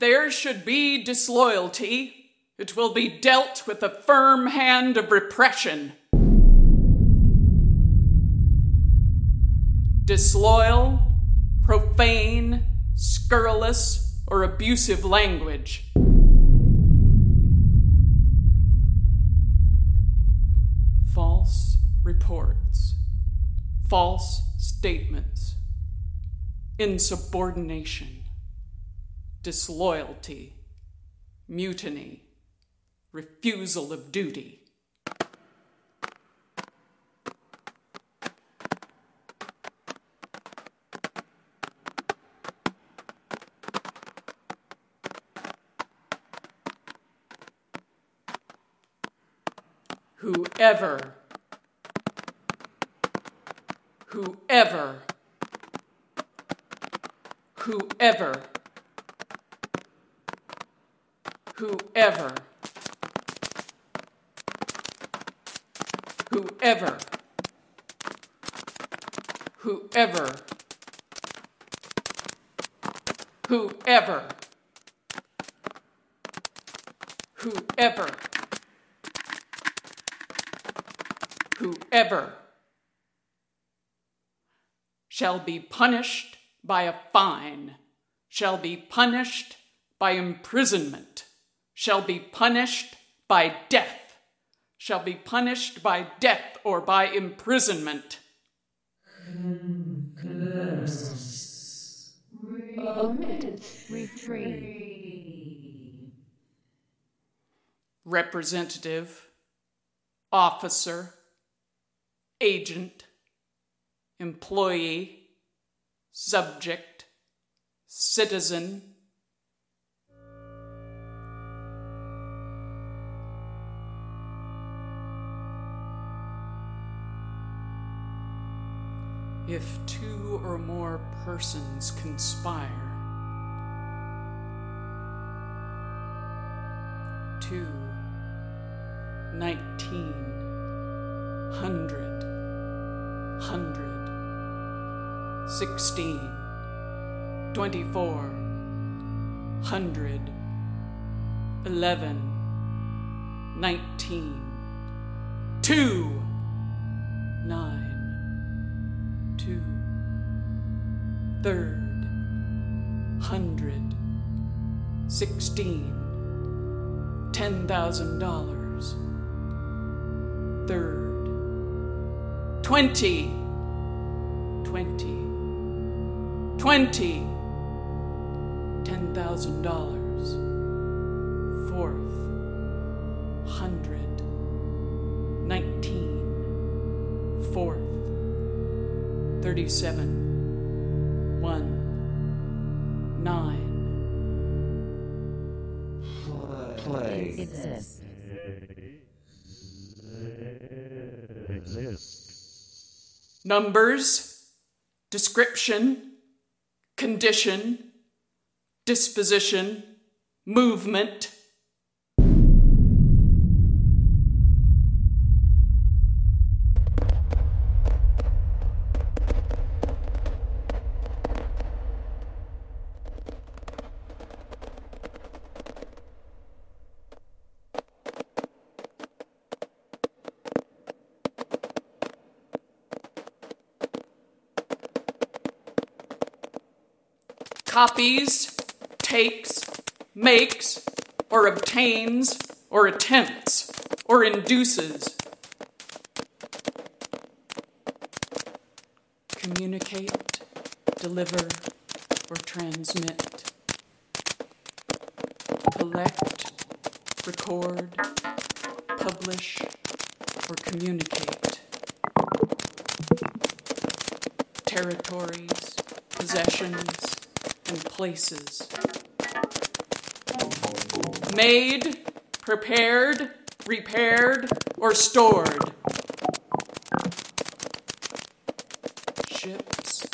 there should be disloyalty, it will be dealt with a firm hand of repression. Disloyal, profane, scurrilous, or abusive language. False reports, false statements, insubordination, disloyalty, mutiny, refusal of duty. Whoever, whoever, whoever, whoever, whoever, whoever, whoever, whoever. whoever. Shall be punished by a fine, shall be punished by imprisonment, shall be punished by death, shall be punished by death or by imprisonment. Representative, officer, agent, employee, subject, citizen. If two or more persons conspire. To nineteen. Hundred. Hundred, sixteen, twenty-four, hundred, eleven, nineteen, two, nine, third, hundred, sixteen, ten thousand dollars, third, twenty, twenty, twenty, ten thousand dollars, fourth, hundred, nineteen, fourth, thirty-seven, Numbers, description, condition, disposition, movement. Copies, takes, makes, or obtains, or attempts, or induces. Communicate, deliver, or transmit. Collect, record, publish, or communicate. Territories, possessions, and places. Made, prepared, repaired, or stored. Ships,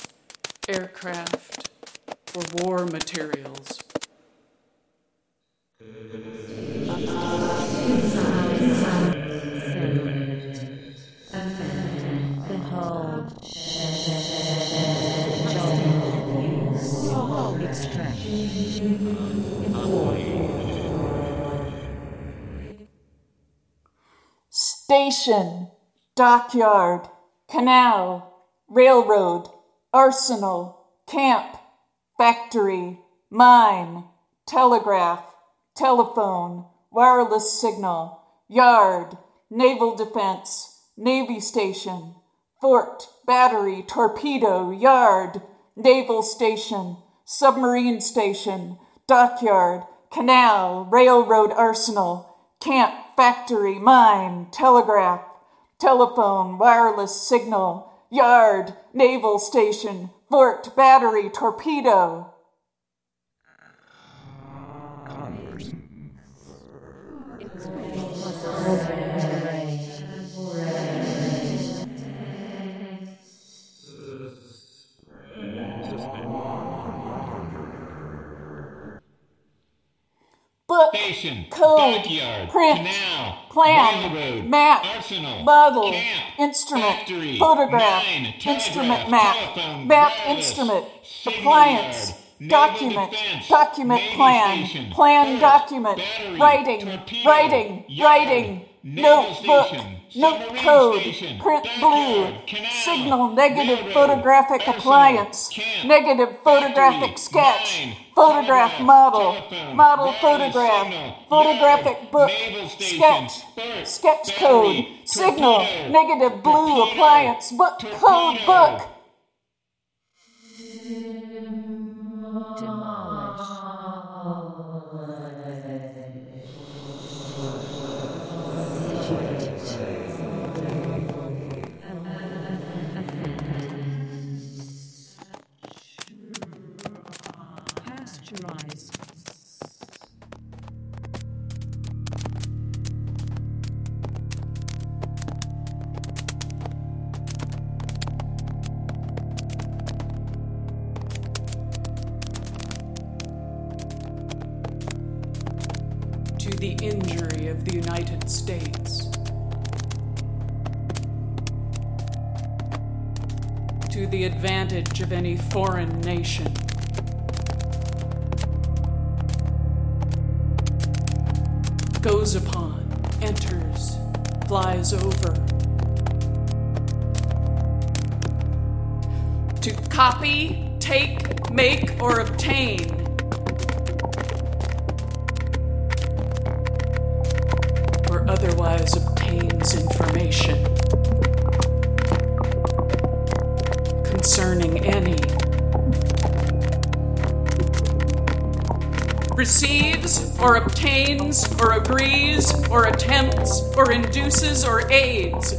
aircraft, or war materials. Station, dockyard, canal, railroad, arsenal, camp, factory, mine, telegraph, telephone, wireless signal, yard, naval defense, navy station, fort, battery, torpedo, yard, naval station, submarine station, dockyard, canal, railroad arsenal, camp, factory, mine, telegraph, telephone, wireless signal, yard, naval station, fort, battery, torpedo. Book, Station, code, dockyard, print, canal, plan, railroad, map, arsenal, model, camp, instrument, factory, photograph, mine, instrument map, telephone, map wireless, instrument, appliance, yard, document, defense, document plan, station, plan fort, document, battery, writing, torpedo, writing, yard, writing, notebook, station, note code, print blue, signal negative photographic appliance, negative photographic sketch, photograph model, model photograph, photographic book, sketch, sketch code, signal, negative blue appliance, book code book. Foreign nation. Goes upon, enters, flies over. To copy, take, make, or obtain or otherwise obtains information concerning any, receives or obtains or agrees or attempts or induces or aids.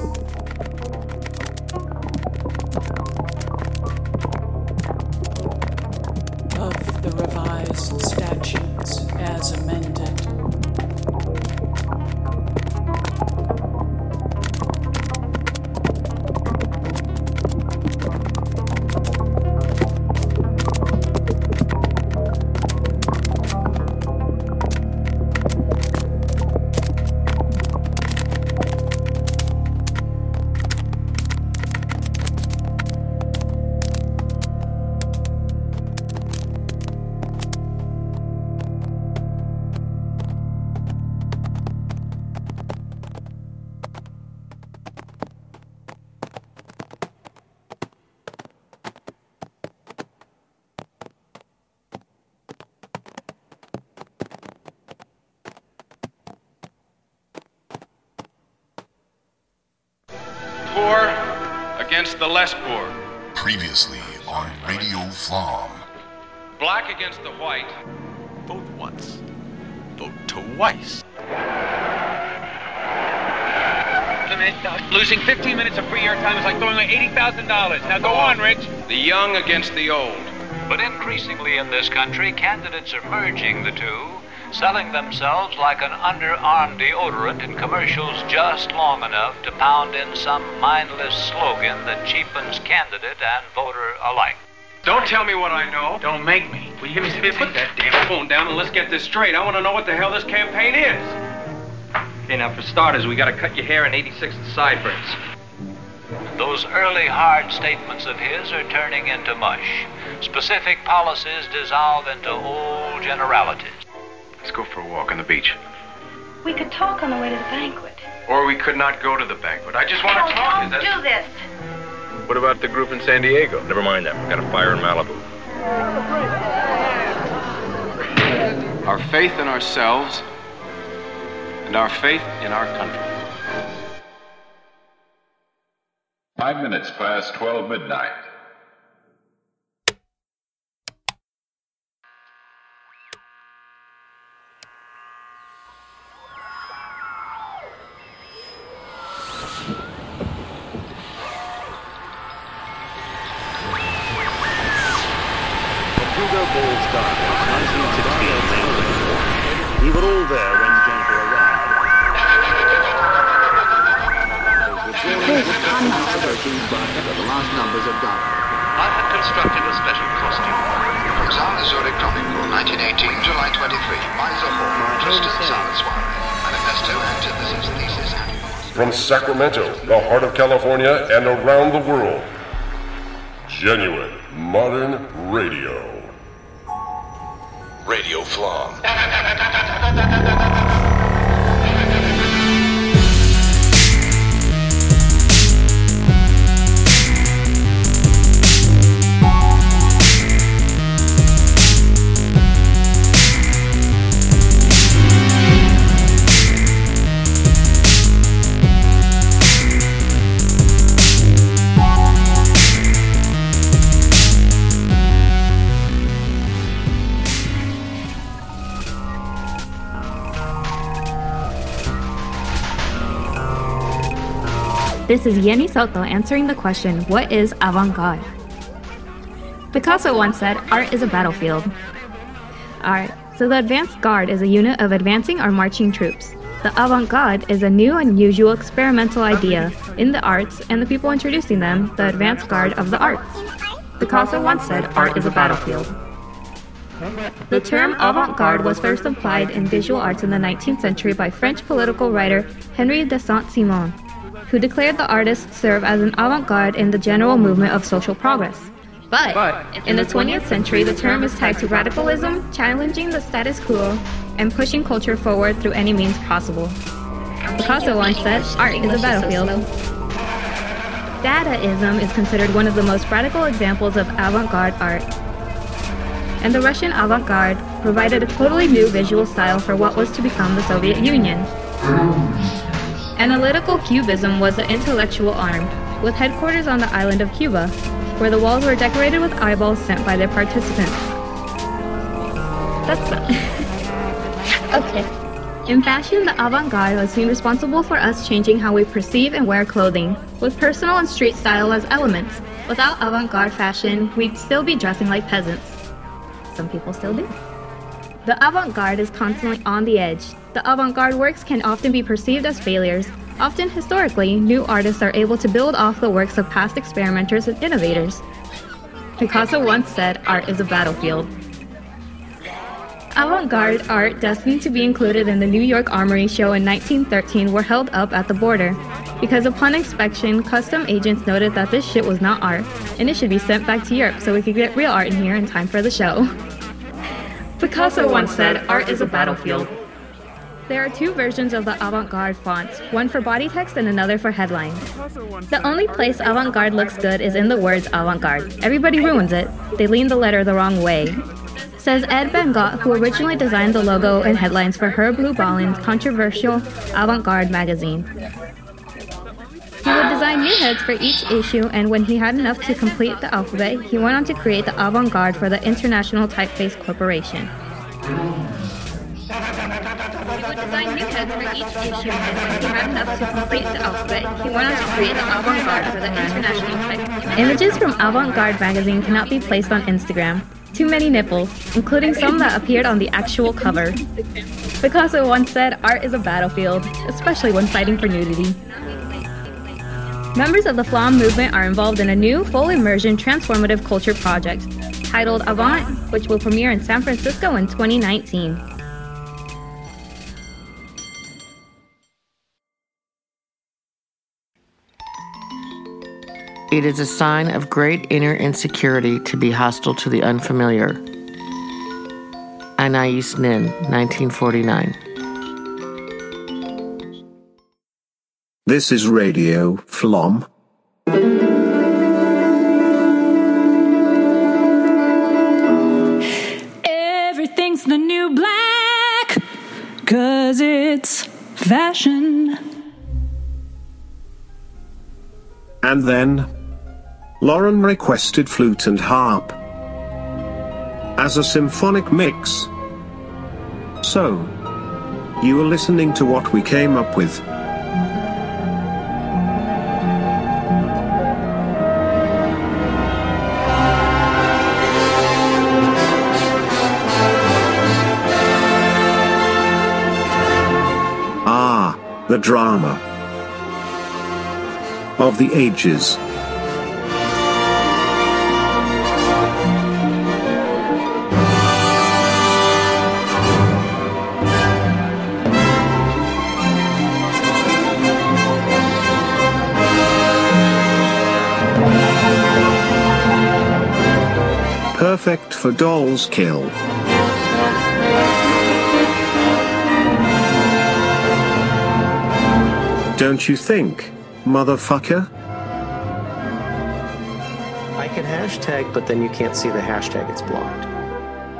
Young against the old. But increasingly in this country, candidates are merging the two, selling themselves like an underarm deodorant in commercials just long enough to pound in some mindless slogan that cheapens candidate and voter alike. Don't tell me what I know. Don't make me. Will you give me some Put that damn phone down and let's get this straight. I want to know what the hell this campaign is. Okay, now for starters, we gotta cut your hair and 86 the sideburns. Those early hard statements of his are turning into mush. Specific policies dissolve into old generalities. Let's go for a walk on the beach. We could talk on the way to the banquet. Or we could not go to the banquet. I just want to talk. Is that... do this. What about the group in San Diego? Never mind that. We've got a fire in Malibu. Our faith in ourselves and our faith in our country. Five minutes past 12 midnight. Is Yenny Soto answering the question, What is avant garde? Picasso once said, Art is a battlefield. Alright, so the advance guard is a unit of advancing or marching troops. The avant garde is a new, unusual, experimental idea in the arts, and the people introducing them, the advance guard of the arts. Picasso once said, Art is a battlefield. The term avant garde was first applied in visual arts in the 19th century by French political writer Henri de Saint Simon, who declared the artists serve as an avant garde in the general movement of social progress. But in the 20th century, the term is tied to radicalism, challenging the status quo, and pushing culture forward through any means possible. Picasso once said, Art is a battlefield. Dadaism is considered one of the most radical examples of avant garde art. And the Russian avant garde provided a totally new visual style for what was to become the Soviet Union. Analytical Cubism was the intellectual arm, with headquarters on the island of Cuba, where the walls were decorated with eyeballs sent by their participants. That's not. okay. In fashion, the avant garde was seen responsible for us changing how we perceive and wear clothing, with personal and street style as elements. Without avant garde fashion, we'd still be dressing like peasants. Some people still do. The avant garde is constantly on the edge. The avant garde works can often be perceived as failures. Often, historically, new artists are able to build off the works of past experimenters and innovators. Picasso once said, Art is a battlefield. Avant garde art destined to be included in the New York Armory show in 1913 were held up at the border. Because upon inspection, custom agents noted that this shit was not art, and it should be sent back to Europe so we could get real art in here in time for the show. Picasso once said, Art is a battlefield. There are two versions of the avant garde fonts, one for body text and another for headline. The only place avant garde looks good is in the words avant garde. Everybody ruins it, they lean the letter the wrong way. Says Ed Van Gogh, who originally designed the logo and headlines for Herb Lubalin's controversial avant garde magazine. He would design new heads for each issue, and when he had enough to complete the alphabet, he went on to create the avant garde for the International Typeface Corporation. Images from Avant Garde magazine cannot be placed on Instagram. Too many nipples, including some that appeared on the actual cover. Picasso once said, Art is a battlefield, especially when fighting for nudity. Members of the Flam movement are involved in a new, full immersion transformative culture project titled Avant, which will premiere in San Francisco in 2019. It is a sign of great inner insecurity to be hostile to the unfamiliar. Anais Nin, 1949. This is Radio Flom. Everything's the new black, cause it's fashion. And then, Lauren requested flute and harp as a symphonic mix. So, you are listening to what we came up with. Drama of the ages. Perfect for Dolls Kill. Don't you think, motherfucker? I can hashtag, but then you can't see the hashtag, it's blocked.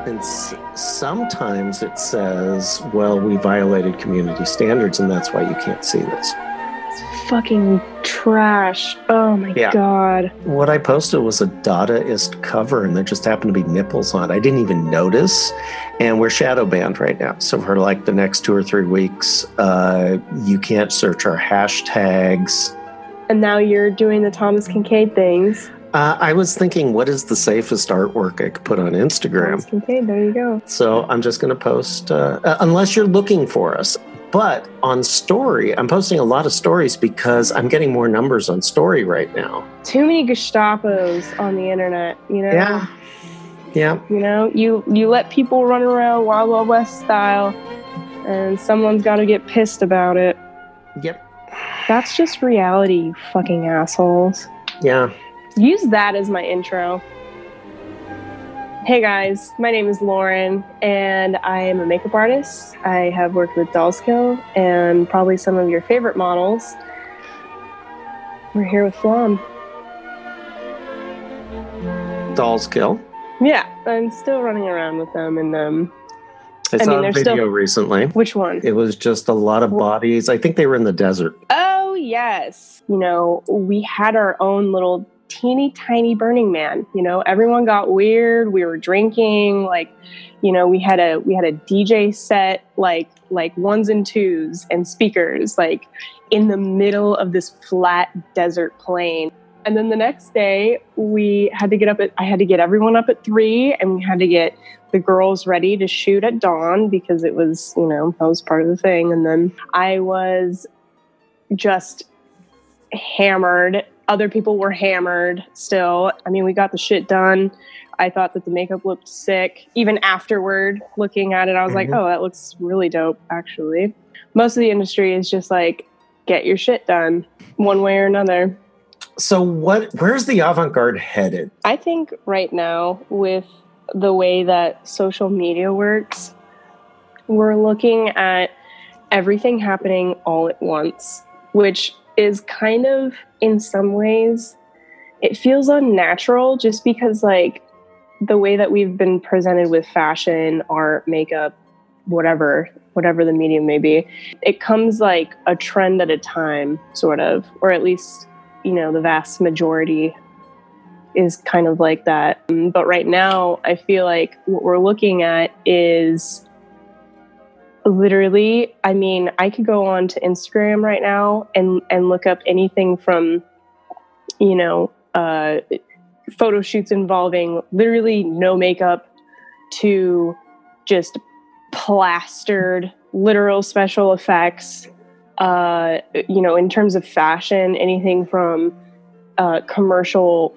And s- sometimes it says, well, we violated community standards, and that's why you can't see this. It's Fucking trash. Oh my Yeah. god. What I posted was a Dadaist cover, and there just happened to be nipples on it. I didn't even notice. And we're shadow banned right now. So for like the next two or three weeks, uh, you can't search our hashtags. And now you're doing the Thomas Kinkade things. Uh, I was thinking, what is the safest artwork I could put on Instagram? Thomas Kinkade, there you go. So I'm just going to post, uh, uh, unless you're looking for us. But on story, I'm posting a lot of stories because I'm getting more numbers on story right now. Too many Gestapos on the internet, you know? Yeah. Yeah. You know, you you let people run around Wild Wild West style, and someone's got to get pissed about it. Yep. That's just reality, you fucking assholes. Yeah. Use that as my intro. Hey guys, my name is Lauren, and I am a makeup artist. I have worked with Dolls Kill and probably some of your favorite models. We're here with Flom. Dolls Kill? Yeah, I'm still running around with them, and um, I I saw mean, a video still- recently. which one? It was just a lot of bodies. I think they were in the desert. Oh, yes. You know, we had our own little teeny tiny Burning Man. You know, everyone got weird. We were drinking. Like, you know, we had a we had a DJ set like like ones and twos and speakers like in the middle of this flat desert plain. And then the next day, we had to get up at I had to get everyone up at three, and we had to get the girls ready to shoot at dawn because it was, you know, that was part of the thing. And then I was just hammered. Other people were hammered still. I mean, we got the shit done. I thought that the makeup looked sick. Even afterward, looking at it, I was like, Mhm. oh, that looks really dope, actually. Most of the industry is just like, get your shit done one way or another. So what? Where's the avant-garde headed? I think right now, with the way that social media works, we're looking at everything happening all at once, which is kind of, in some ways, it feels unnatural just because, like, the way that we've been presented with fashion, art, makeup, whatever, whatever the medium may be, it comes like a trend at a time, sort of, or at least, you know, the vast majority is kind of like that. But right now, I feel like what we're looking at is literally, I mean, I could go on to Instagram right now and, and look up anything from, you know, uh, photo shoots involving literally no makeup to just plastered literal special effects. Uh, you know, in terms of fashion, anything from uh, commercial,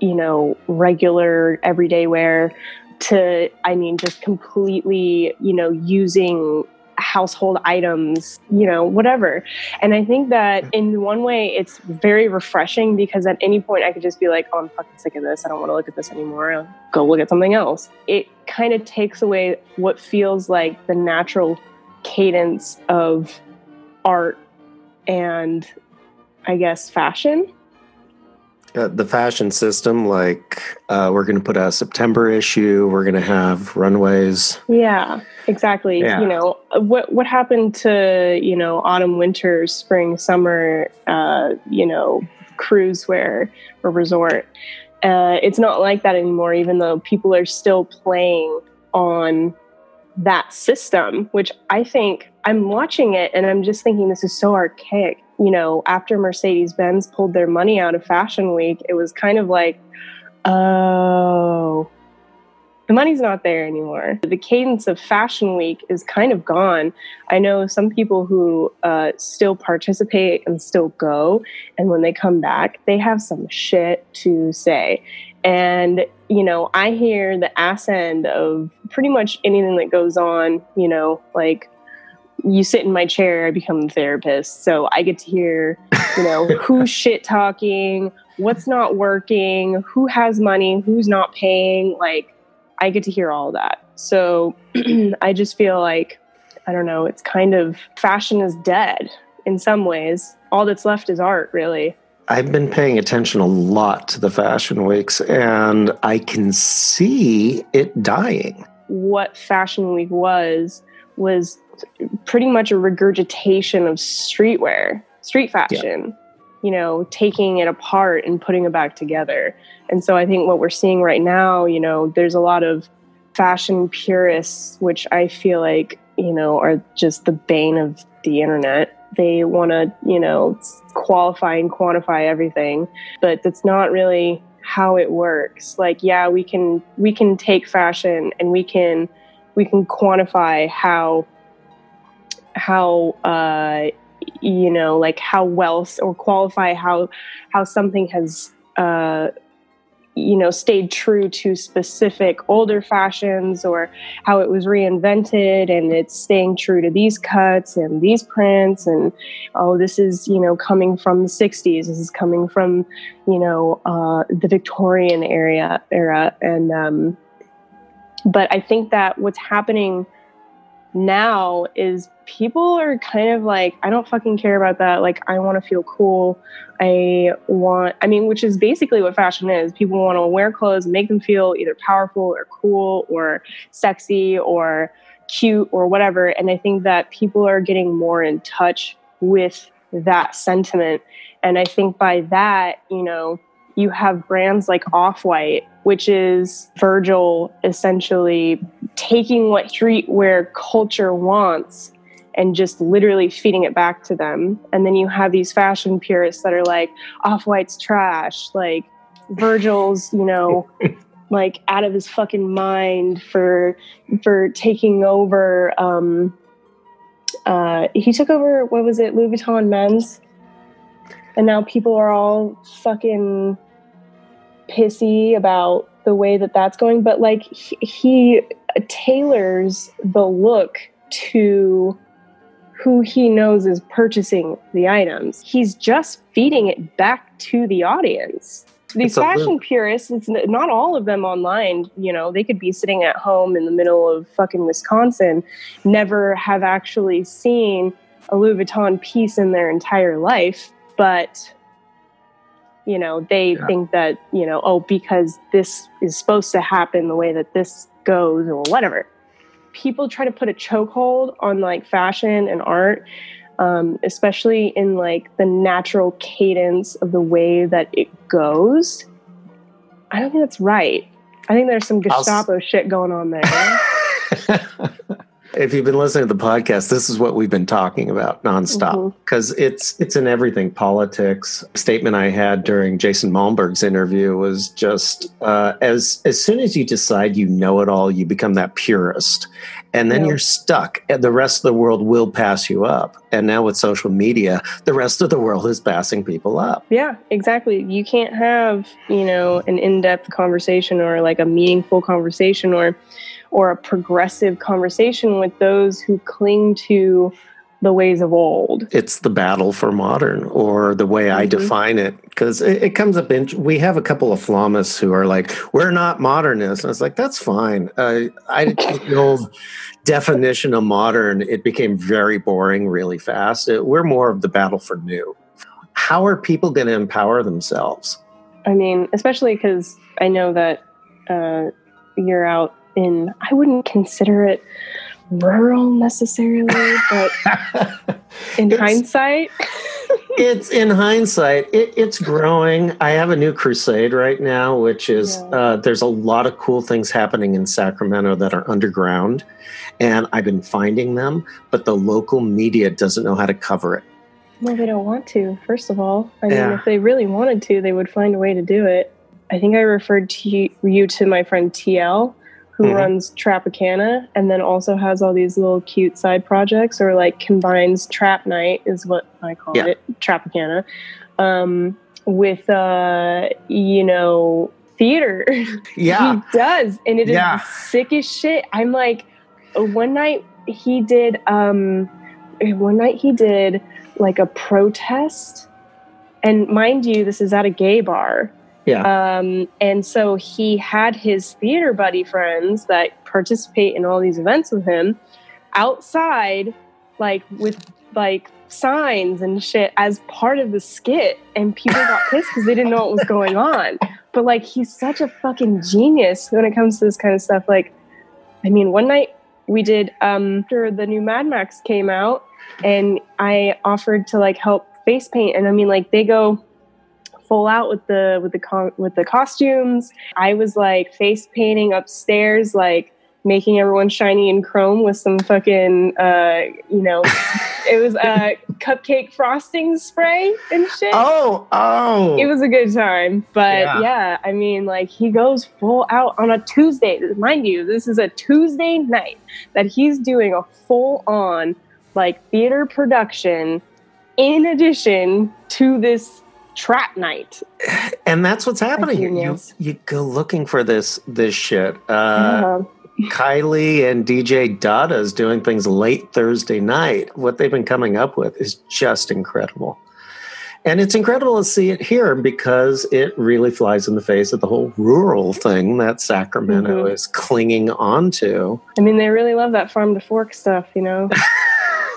you know, regular everyday wear to, I mean, just completely, you know, using household items, you know, whatever. And I think that in one way, it's very refreshing because at any point I could just be like, oh, I'm fucking sick of this. I don't want to look at this anymore. I'll go look at something else. It kind of takes away what feels like the natural cadence of art and I guess, fashion. Uh, the fashion system, like uh, we're going to put a September issue, we're going to have runways. Yeah, exactly. Yeah. You know what what happened to you know autumn, winter, spring, summer, uh, you know cruise wear or resort. Uh, it's not like that anymore. Even though people are still playing on that system, which I think I'm watching it and I'm just thinking this is so archaic. You know, after Mercedes Benz pulled their money out of Fashion Week, it was kind of like, oh, the money's not there anymore. The cadence of Fashion Week is kind of gone. I know some people who uh, still participate and still go, and when they come back, they have some shit to say. And, you know, I hear the ass end of pretty much anything that goes on, you know, like you sit in my chair, I become the therapist. So I get to hear, you know, who's shit talking, what's not working, who has money, who's not paying. Like, I get to hear all that. So I just feel like, I don't know, it's kind of fashion is dead in some ways. All that's left is art, really. I've been paying attention a lot to the fashion weeks, and I can see it dying. What Fashion Week was, was pretty much a regurgitation of streetwear, street fashion, you know, taking it apart and putting it back together. And so I think what we're seeing right now, you know, there's a lot of fashion purists, which I feel like, you know, are just the bane of the internet. They want to, you know, qualify and quantify everything, but that's not really how it works. Like, yeah, we can we can take fashion and we can we can quantify how how uh, you know like how well or qualify how how something has uh, you know stayed true to specific older fashions or how it was reinvented and it's staying true to these cuts and these prints and oh this is you know coming from the 60s this is coming from you know uh, the victorian era era. And um, but i think that what's happening now is people are kind of like i don't fucking care about that. Like i want to feel cool. I want i mean which is basically what fashion is. People want to wear clothes make them feel either powerful or cool or sexy or cute or whatever. And i think that people are getting more in touch with that sentiment. And i think by that you know you have brands like Off White, which is Virgil essentially taking what streetwear culture wants and just literally feeding it back to them. And then you have these fashion purists that are like, Off White's trash. Like, Virgil's, you know, like out of his fucking mind for for taking over um uh he took over what was it Louis Vuitton men's and now people are all fucking pissy about the way that that's going but like he, he tailors the look to who he knows is purchasing the items. He's just feeding it back to the audience. These It's fashion purists it's not all of them online you know they could be sitting at home in the middle of fucking wisconsin never have actually seen a louis vuitton piece in their entire life but you know they think that you know oh because this is supposed to happen the way that this goes or whatever. People try to put a chokehold on like fashion and art um, especially in like the natural cadence of the way that it goes. I don't think that's right. I think there's some I'll gestapo shit going on there If you've been listening to the podcast, this is what we've been talking about nonstop because it's it's in everything. Politics. Statement I had during Jason Malmberg's interview was just uh, as as soon as you decide you know it all, you become that purist, and then Yeah. you're stuck. And the rest of the world will pass you up. And now with social media, the rest of the world is passing people up. Yeah, exactly. You can't have, you know, an in-depth conversation or like a meaningful conversation or or a progressive conversation with those who cling to the ways of old. it's the battle for modern or the way I define it because it, it comes up in we have a couple of flamists who are like we're not modernists. And it's like that's fine. Uh, I the old definition of modern. It became very boring really fast. It- we're more of the battle for new. How are people going to empower themselves? I mean, especially because I know that uh, you're out in, I wouldn't consider it rural necessarily, but in hindsight, it's in hindsight, it, it's growing. I have a new crusade right now, which is uh, there's a lot of cool things happening in Sacramento that are underground, and I've been finding them, but the local media doesn't know how to cover it. well, they don't want to, first of all. I mean, Yeah. if they really wanted to, they would find a way to do it. I think I referred to you- you to my friend TL, who Mhm. runs Trapacana and then also has all these little cute side projects or like combines Trap Night, is what I call Yeah. it, Trapacana, um, with, uh, you know, theater. Yeah. he does. And it is Yeah. the sickest shit. I'm like, one night he did, um, one night he did like a protest. And mind you, this is at a gay bar. Yeah. Um, and so he had his theater buddy friends that participate in all these events with him outside, like with like signs and shit as part of the skit. And people got pissed because they didn't know what was going on. But like, he's such a fucking genius when it comes to this kind of stuff. Like, I mean, one night we did um, after the new Mad Max came out, and I offered to like help face paint. And I mean, like, they go full out with the with the co- with the costumes. I was like face painting upstairs, like making everyone shiny and chrome with some fucking uh, you know, it was uh, cupcake frosting spray and shit. Oh, oh. It was a good time, but Yeah. yeah. I mean, like he goes full out on a Tuesday. Mind you, this is a Tuesday night that he's doing a full on like theater production in addition to this trap night. and that's what's happening here. You, you go looking for this this shit. Uh, Uh-huh. Kylie and DJ Dada's doing things late Thursday night. What they've been coming up with is just incredible. And it's incredible to see it here because it really flies in the face of the whole rural thing that Sacramento Mhm. is clinging onto. I mean, they really love that farm to fork stuff, you know,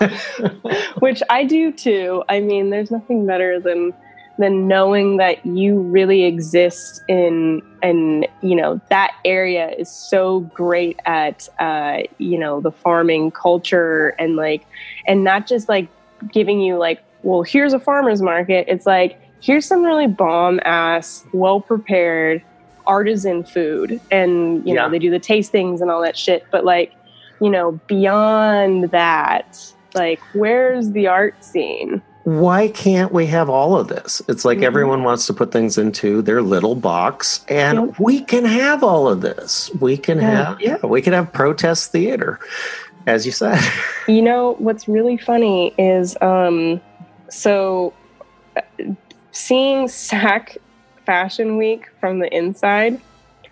which I do too. I mean, there's nothing better than than knowing that you really exist in and you know that area is so great at uh, you know the farming culture and like and not just like giving you like well here's a farmers market. It's like here's some really bomb ass well prepared artisan food. And you know they do the tastings and all that shit. But like you know beyond that like where's the art scene Why can't we have all of this? It's like Mhm. everyone wants to put things into their little box, and Yep. we can have all of this. We can Yeah. have, yeah, we can have protest theater, as you said. You know what's really funny is um so seeing SAC Fashion Week from the inside.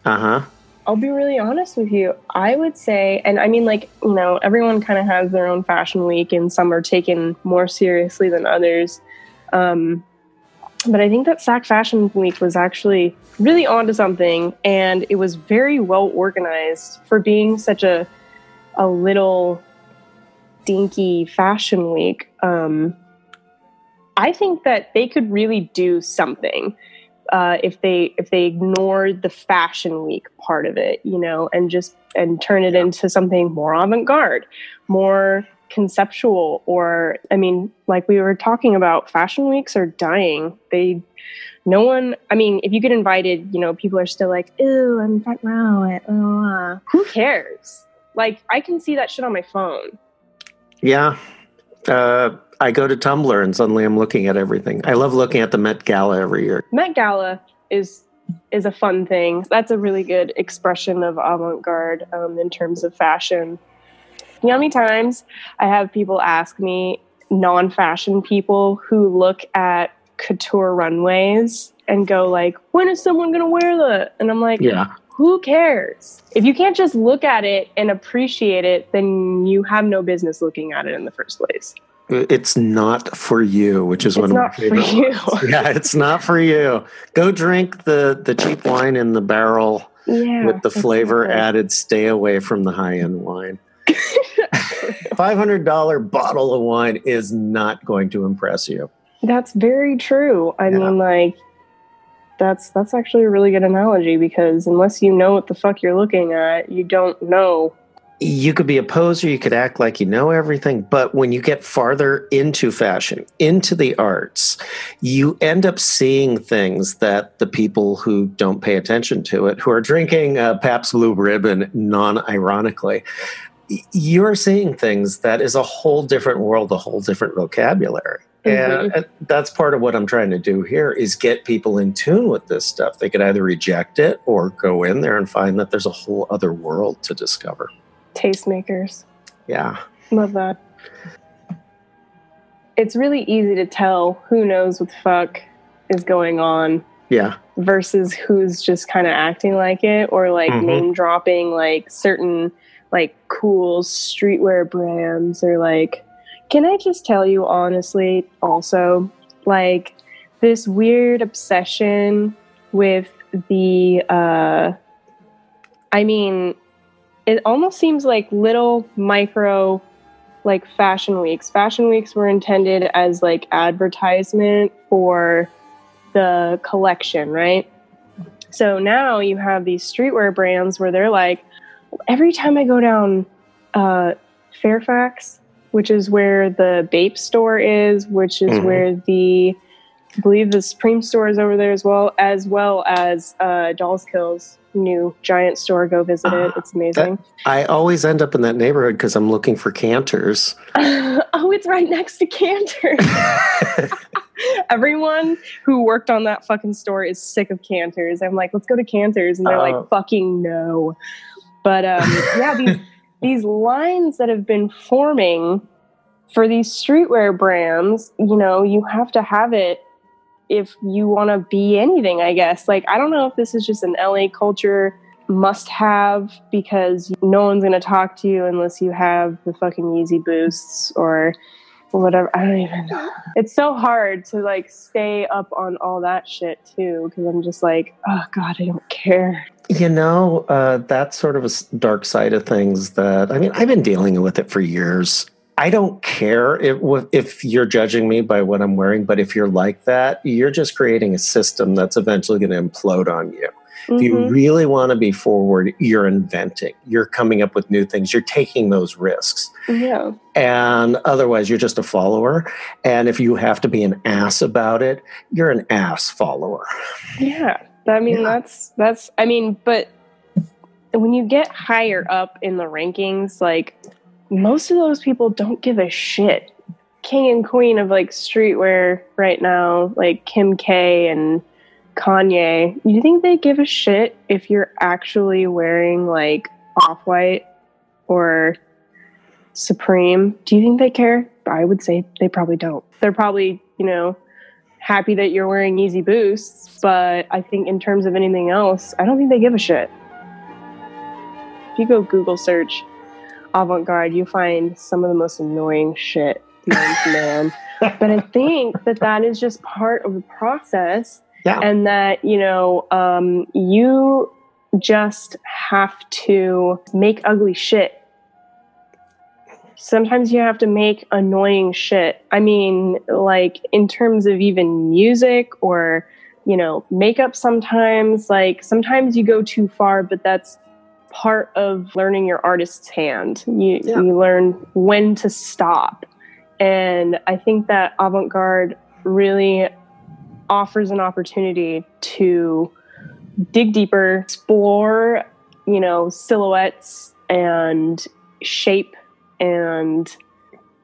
Uh huh. I'll be really honest with you. I would say, and I mean, like, you know, everyone kind of has their own fashion week, and some are taken more seriously than others. Um, but I think that SAC Fashion Week was actually really onto something, and it was very well organized for being such a a little dinky fashion week. Um, I think that they could really do something uh, if they if they ignored the fashion week part of it, you know, and just and turn it into something more avant garde, more conceptual, or I mean, like we were talking about, fashion weeks are dying. They no one i mean if you get invited you know people are still like ooh i'm front row at blah." who cares like i can see that shit on my phone Yeah. Uh, I go to Tumblr and suddenly I'm looking at everything. I love looking at the Met Gala every year. met gala is is a fun thing that's a really good expression of avant-garde um, in terms of fashion you know how many times i have people ask me non-fashion people who look at couture runways and go like when is someone going to wear that and i'm like Yeah. who cares if you can't just look at it and appreciate it then you have no business looking at it in the first place It's not for you, which is It's one of my not for favorite you. ones. Yeah, it's not for you. Go drink the the cheap wine in the barrel yeah with the flavor exactly. added. Stay away from the high end wine. Five hundred dollar bottle of wine is not going to impress you. That's very true. I mean, like, that's that's actually a really good analogy because unless you know what the fuck you're looking at, you don't know. You could be a poser, you could act like you know everything, but when you get farther into fashion, into the arts, you end up seeing things that the people who don't pay attention to it, who are drinking uh, Pabst Blue Ribbon non ironically, you're seeing things that is a whole different world, a whole different vocabulary. And, and that's part of what I'm trying to do here is get people in tune with this stuff. They could either reject it or go in there and find that there's a whole other world to discover. Tastemakers. Yeah. Love that. It's really easy to tell who knows what the fuck is going on Yeah. versus who's just kind of acting like it or like Mhm. name dropping like certain like cool streetwear brands or like can I just tell you honestly also like this weird obsession with the uh I mean it almost seems like little micro like fashion weeks. Fashion weeks were intended as like advertisement for the collection, right? So now you have these streetwear brands where they're like, every time I go down uh, Fairfax, which is where the Bape store is, which is Mhm. where the I believe the Supreme store is over there as well, as well as uh, Dolls Kill's new giant store. Go visit it; it's amazing. I always end up in that neighborhood because I'm looking for Canter's. oh, it's right next to Canter's. Everyone who worked on that fucking store is sick of Canter's. I'm like, let's go to Canter's. and they're Oh. like, fucking no. But um, yeah, these these lines that have been forming for these streetwear brands, you know, you have to have it if you want to be anything, I guess. Like, I don't know if this is just an LA culture must have because no one's going to talk to you unless you have the fucking Yeezy boosts or whatever. I don't even know. It's so hard to like stay up on all that shit too because I'm just like, oh God, I don't care. You know, uh, that's sort of a dark side of things that, I mean, I've been dealing with it for years. I don't care if, if you're judging me by what I'm wearing, but if you're like that, you're just creating a system that's eventually going to implode on you. If you Mhm. really want to be forward, you're inventing, you're coming up with new things, you're taking those risks. Yeah. And otherwise, you're just a follower. And if you have to be an ass about it, you're an ass follower. Yeah. I mean, that's, that's, I mean, but when you get higher up in the rankings, like most of those people don't give a shit. King and queen of like streetwear right now, like Kim K and Kanye, you think they give a shit if you're actually wearing like off white or Supreme? Do you think they care? I would say they probably don't. They're probably, you know, happy that you're wearing Yeezy Boosts, but I think in terms of anything else, I don't think they give a shit. If you go Google search avant garde, you find some of the most annoying shit known to man. But I think that that is just part of the process, Yeah. and that you know, um, you just have to make ugly shit. Sometimes you have to make annoying shit. I mean, like in terms of even music or you know makeup. Sometimes, like sometimes you go too far, but that's part of learning your artist's hand. You you learn when to stop. And I think that avant-garde really offers an opportunity to dig deeper, explore, you know, silhouettes and shape and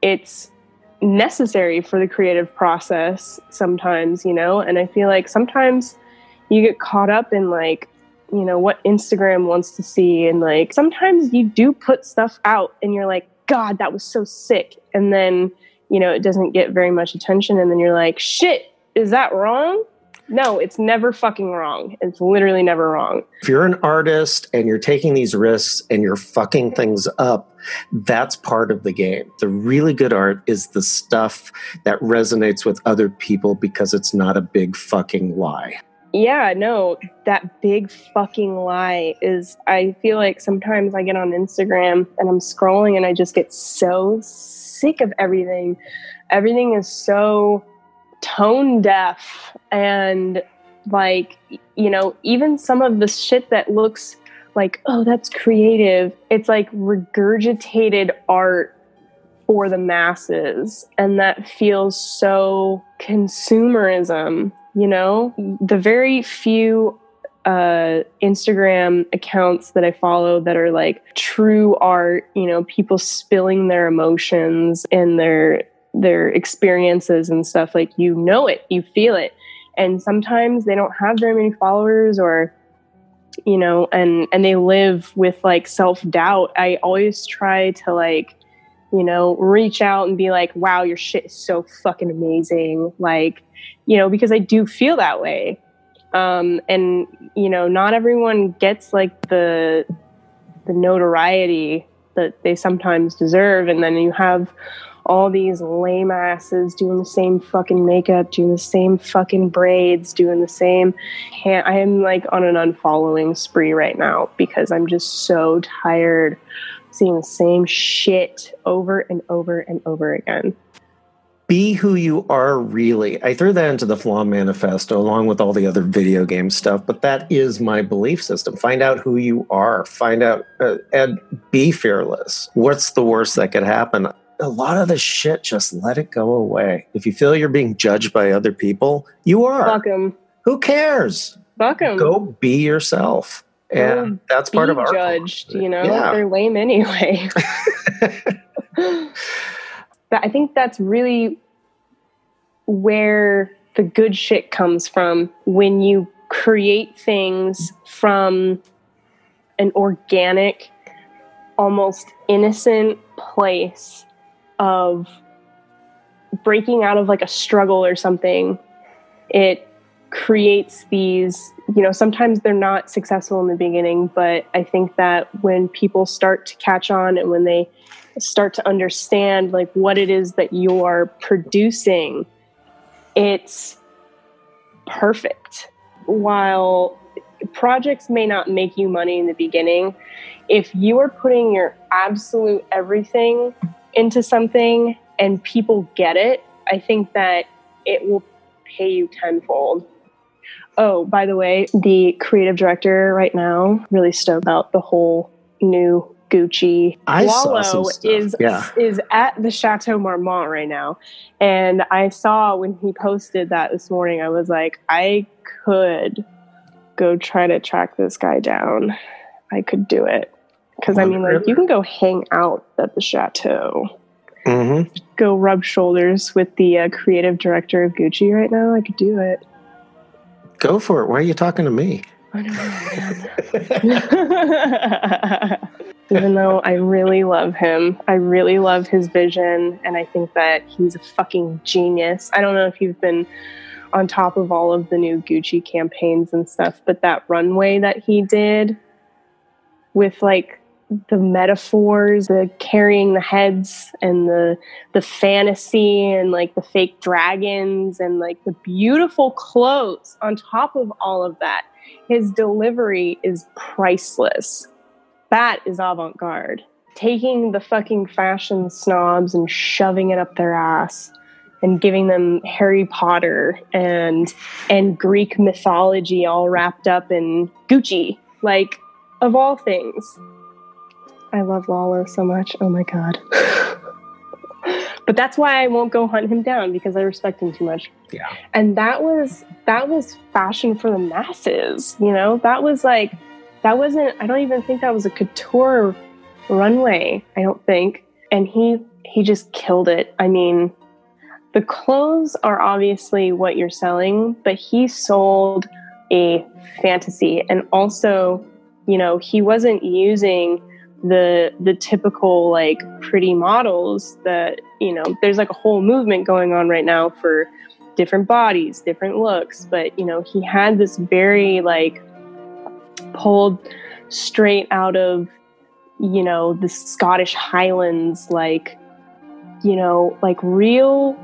it's necessary for the creative process sometimes, you know, and I feel like sometimes you get caught up in like you know what Instagram wants to see. And like sometimes you do put stuff out and you're like god that was so sick. And then you know it doesn't get very much attention. And then you're like shit is that wrong? No it's never fucking wrong. It's literally never wrong. If you're an artist and you're taking these risks and you're fucking things up, that's part of the game. The really good art is the stuff that resonates with other people because it's not a big fucking lie. Yeah no that big fucking lie is i feel like sometimes i get on instagram and i'm scrolling and i just get so sick of everything. Everything is so tone deaf and like you know even some of the shit that looks like oh that's creative it's like regurgitated art for the masses and that feels so consumerism you know the very few uh, Instagram accounts that I follow that are like true art, you know, people spilling their emotions and their their experiences and stuff like you know it, you feel it. And sometimes they don't have very many followers or you know, and and they live with like self-doubt. I always try to like you know, reach out and be like, wow, your shit is so fucking amazing. Like, you know, because I do feel that way. Um, and you know not everyone gets like the the notoriety that they sometimes deserve. And then you have all these lame asses doing the same fucking makeup doing the same fucking braids doing the same i am like on an unfollowing spree right now because i'm just so tired seeing the same shit over and over and over again be who you are really. I threw that into the Flaw Manifesto along with all the other video game stuff, but that is my belief system. Find out who you are, find out, uh, and be fearless. What's the worst that could happen? A lot of the shit, just let it go away. If you feel you're being judged by other people, you are. Fuck 'em. Who cares? Fuck 'em. Go be yourself. And that's part of our judged, you know? Yeah. They're lame anyway. but I think that's really where the good shit comes from when you create things from an organic, almost innocent place of breaking out of like a struggle or something. It creates these, you know, sometimes they're not successful in the beginning, but I think that when people start to catch on and when they start to understand like what it is that you are producing, it's perfect. While projects may not make you money in the beginning, if you are putting your absolute everything into something and people get it, I think that it will pay you tenfold. Oh, by the way, the creative director right now really stoked about the whole new Gucci. I saw Wallow some stuff, is yeah. is at the Chateau Marmont right now, and I saw when he posted that this morning. I was like, I could go try to track this guy down. I could do it because I mean, like, you can go hang out at the Chateau Mm-hmm. go rub shoulders with the uh, creative director of Gucci right now, I could do it. Go for it. Why are you talking to me? Even though I really love him, I really love his vision, and I think that he's a fucking genius. I don't know if you've been on top of all of the new Gucci campaigns and stuff, but that runway that he did with like the metaphors, the carrying the heads and the the fantasy and like the fake dragons and like the beautiful clothes on top of all of that. His delivery is priceless. That is avant-garde. Taking the fucking fashion snobs and shoving it up their ass and giving them Harry Potter and and Greek mythology all wrapped up in Gucci. Like of all things. I love Lalo so much. Oh my god. but that's why I won't go hunt him down because I respect him too much. Yeah. And that was that was fashion for the masses, you know? That was like that wasn't I don't even think that was a couture runway, I don't think. And he he just killed it. I mean, the clothes are obviously what you're selling, but he sold a fantasy and also, you know, he wasn't using the the typical like pretty models that you know there's like a whole movement going on right now for different bodies different looks but you know he had this very like pulled straight out of you know the scottish highlands like you know like real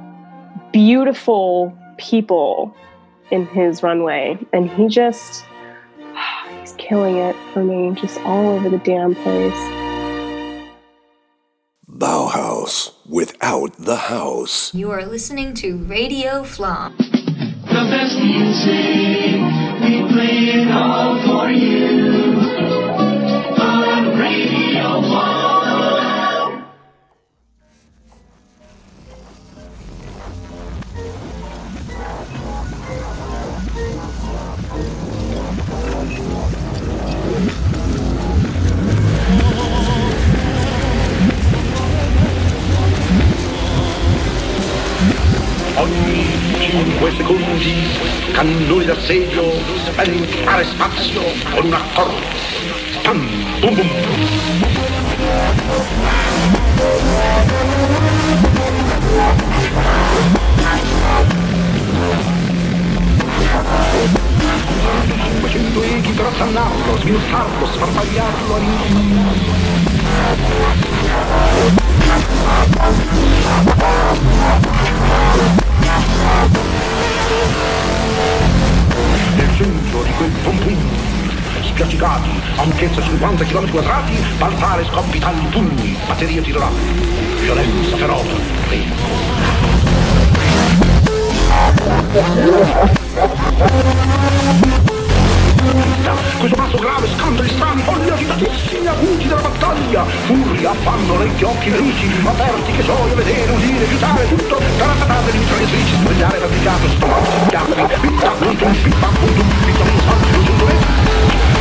beautiful people in his runway. And he just he's killing it for me just all over the damn place Bauhaus without the house. You are listening to Radio Flom. The best music, we play it all for you. 5 secondi, cannoni d'assedio, sperimentare spazio con un accordo. Pam, bum bum. Cinquecento echi per assannarlo, sminuzzarlo, sparpagliarlo all'infinito. Nel centro di quel pum, spiaccicati, ampiezza 50 km quadrati, balzare scoppitali pugni, batterie tirolate, violenza feroce, questo passo grave, scandali strani, folli agitatissimi, acuti della battaglia, furia, affanno, orecchi, occhi nemici, aperti che gioia vedere, udire, aiutare, tutto, di mitragliatrici, svegliare fabbricato, stomaci, piatti, pitta, puntum, pippa, puntum, pizza, un salto, un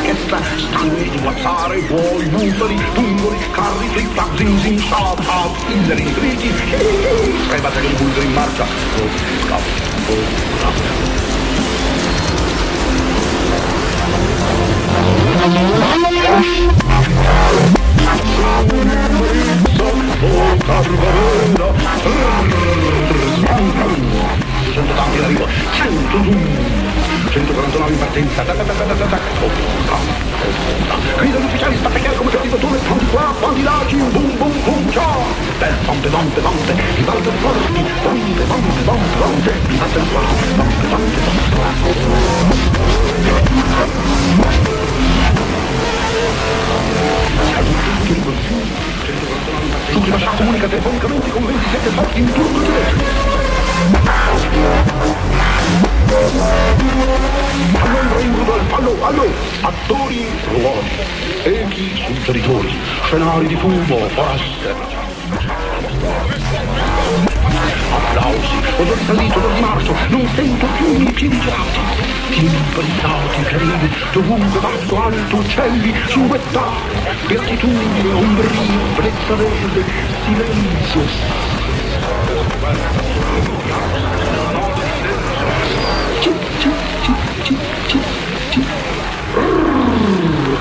che sta stranissimo guazzare, vuoi bufali, bungoli, carri, fritta, zinzin, zin zin, shop, hop, zingari, fritti, sei battere di bulgari in marcia, oh, scap, oh, scap. Oh, carbarella, 180 in arrivo, 100, 149 in partenza, tac, tac, tac, tac, tac, Gridano ufficiali, spattacchiare come c'è di dottore, pronti qua, pronti là, cim, bum, bum, bum, ciao! Bel pompe, pompe, pompe, i valter forti, pompe, pompe, pompe, pompe, i valter forti, pompe, pompe, pompe, L'ultima scia comunica telefonicamente con 27 fatti in turno tedesco in Rudolf, allo, allo, attori, ruoli, echi, suggeritori, scenari di fumo, foreste. Applausi, di salito, di marcio, non sento più i miei piedi gelati. Timpani flauti incredibili, dovunque basso, alto, uccelli, ciubettà, beatitudine, ombrio, brezza verde, silenzio.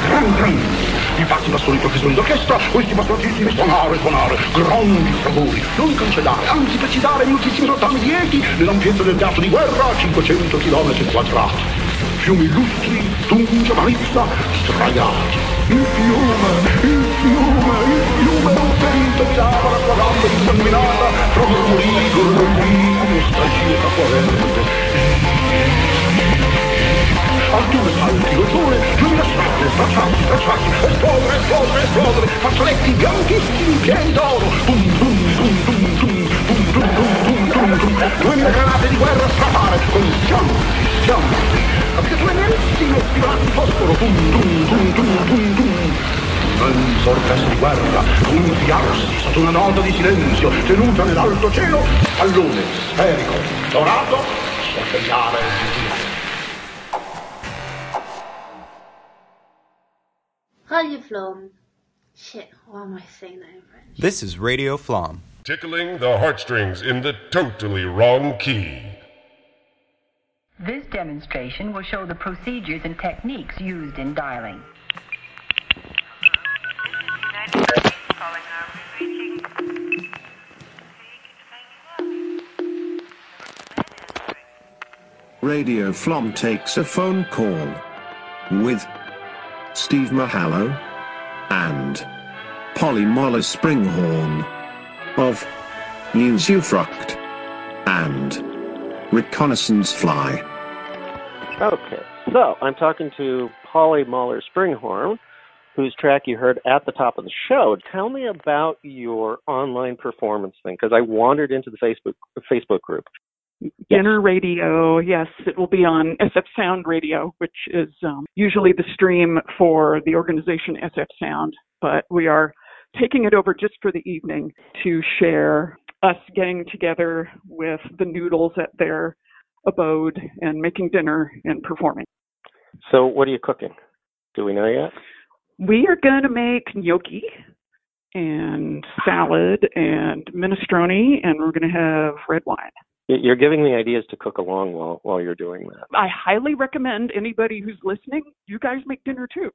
Gran gran, infatti i bastoni professori d'orchestra, questi bastardissimi suonare, suonare, grandi fragori, non cancellare, anzi precisare moltissimi rottami di echi nell'ampiezza del teatro di guerra a 500 km quadrati. Fiumi illustri, Tungia, Marizza, straiati. Il fiume, il fiume, il fiume non sento dava la sua gamba insanguinata, fra murmuri, gorgogli, nostalgia acquarente. Alture, salti, rotture, lumina strade, stracciati, stracciati, esplodere, esplodere, esplodere, fazzoletti bianchissimi, pieni d'oro, bum, bum, bum, bum, bum, bum, bum, bum, bum, bum, bum, duemila granate di guerra a strafare, con schianti, schianti, applicature nerissime, spirati di fosforo, bum, bum, bum, bum, bum, bum, immensa orchestra di guerra, gonfiarsi sotto una nota di silenzio, tenuta nell'alto cielo, pallone sferico, dorato, sorvegliare il Radio Flom. Shit, why am I saying that in French? This is Radio Flom. Tickling the heartstrings in the totally wrong key. This demonstration will show the procedures and techniques used in dialing. Radio Flom takes a phone call with Steve Mahallo and Polly Moller Springhorn of Usufruct and Reconnaissance Fly. Okay, so I'm talking to Polly Moller Springhorn, whose track you heard at the top of the show. Tell me about your online performance thing, because I wandered into the Facebook Facebook group. Dinner Radio, yes, it will be on SF Sound Radio, which is um, usually the stream for the organization SF Sound, but we are taking it over just for the evening to share us getting together with the Noodles at their abode and making dinner and performing. So, what are you cooking? Do we know yet? We are going to make gnocchi and salad and minestrone, and we're going to have red wine. You're giving me ideas to cook along while while you're doing that. I highly recommend anybody who's listening, you guys make dinner too.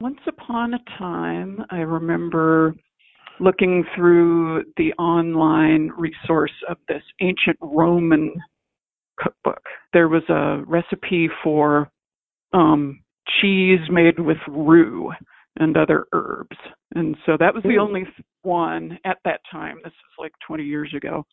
Once upon a time, I remember looking through the online resource of this ancient Roman cookbook. There was a recipe for um, cheese made with rue and other herbs. And so that was the only one at that time. This is like 20 years ago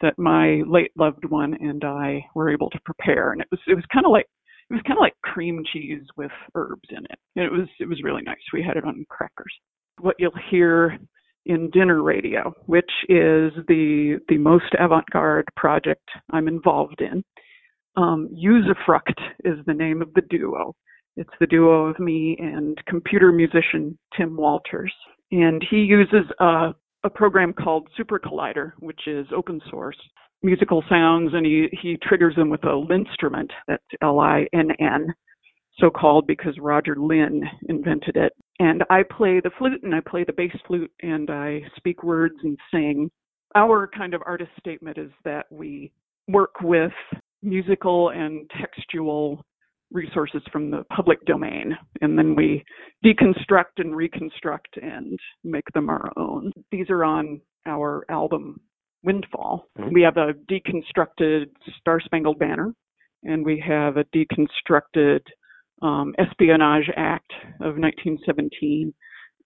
that my late loved one and I were able to prepare. And it was it was kind of like it was kind of like cream cheese with herbs in it. And it was it was really nice. We had it on crackers. What you'll hear in dinner radio, which is the the most avant-garde project I'm involved in. Um, Usufruct is the name of the duo. It's the duo of me and computer musician Tim Walters, and he uses a a program called SuperCollider, which is open source musical sounds, and he he triggers them with a LinnStrument. That's L-I-N-N, so called because Roger Linn invented it. And I play the flute and I play the bass flute and I speak words and sing. Our kind of artist statement is that we work with musical and textual resources from the public domain and then we deconstruct and reconstruct and make them our own. These are on our album Windfall. Mhm. We have a deconstructed Star Spangled Banner and we have a deconstructed um, Espionage Act of 1917,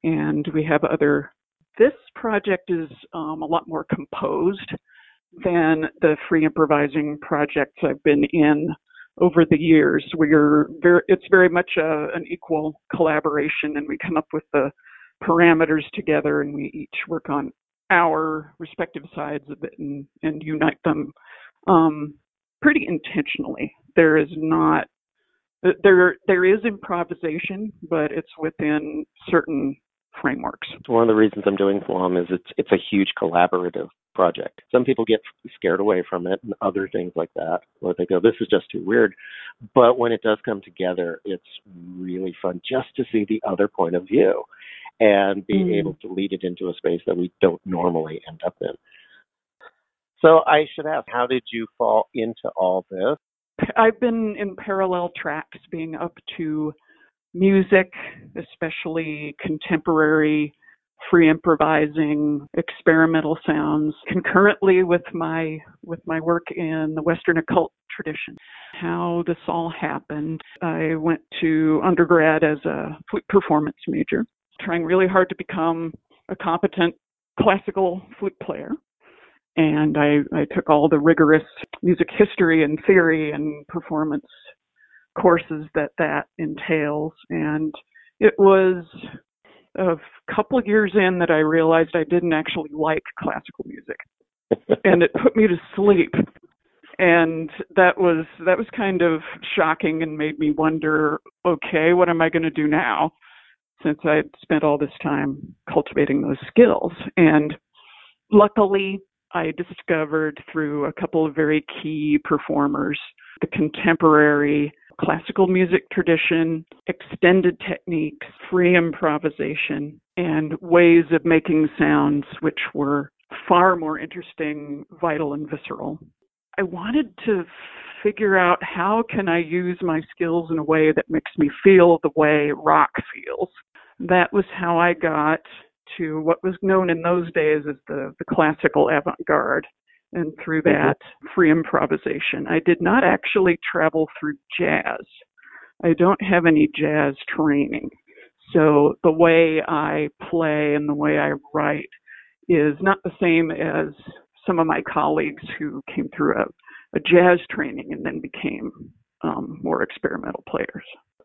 and we have other. This project is um, a lot more composed than the free improvising projects I've been in over the years. We're very, it's very much a, an equal collaboration, and we come up with the parameters together, and we each work on our respective sides of it and, and unite them um, pretty intentionally. There is not there there is improvisation, but it's within certain frameworks. One of the reasons I'm doing Flom is it's it's a huge collaborative project. Some people get scared away from it and other things like that, where they go, "This is just too weird." But when it does come together, it's really fun just to see the other point of view and be Mm. able to lead it into a space that we don't normally end up in. So I should ask, how did you fall into all this? I've been in parallel tracks, being up to music, especially contemporary, free improvising, experimental sounds, concurrently with my with my work in the Western occult tradition. How this all happened, I went to undergrad as a flute performance major, trying really hard to become a competent classical flute player and I, I took all the rigorous music history and theory and performance courses that that entails. And it was a couple of years in that I realized I didn't actually like classical music, and it put me to sleep. And that was that was kind of shocking and made me wonder, okay, what am I going to do now? Since I'd spent all this time cultivating those skills, and luckily I discovered through a couple of very key performers the contemporary classical music tradition, extended techniques, free improvisation, and ways of making sounds which were far more interesting, vital, and visceral. I wanted to figure out how can I use my skills in a way that makes me feel the way rock feels. That was how I got to what was known in those days as the, the classical avant-garde and through that free improvisation. I did not actually travel through jazz. I don't have any jazz training. So the way I play and the way I write is not the same as some of my colleagues who came through a, a jazz training and then became um, more experimental players.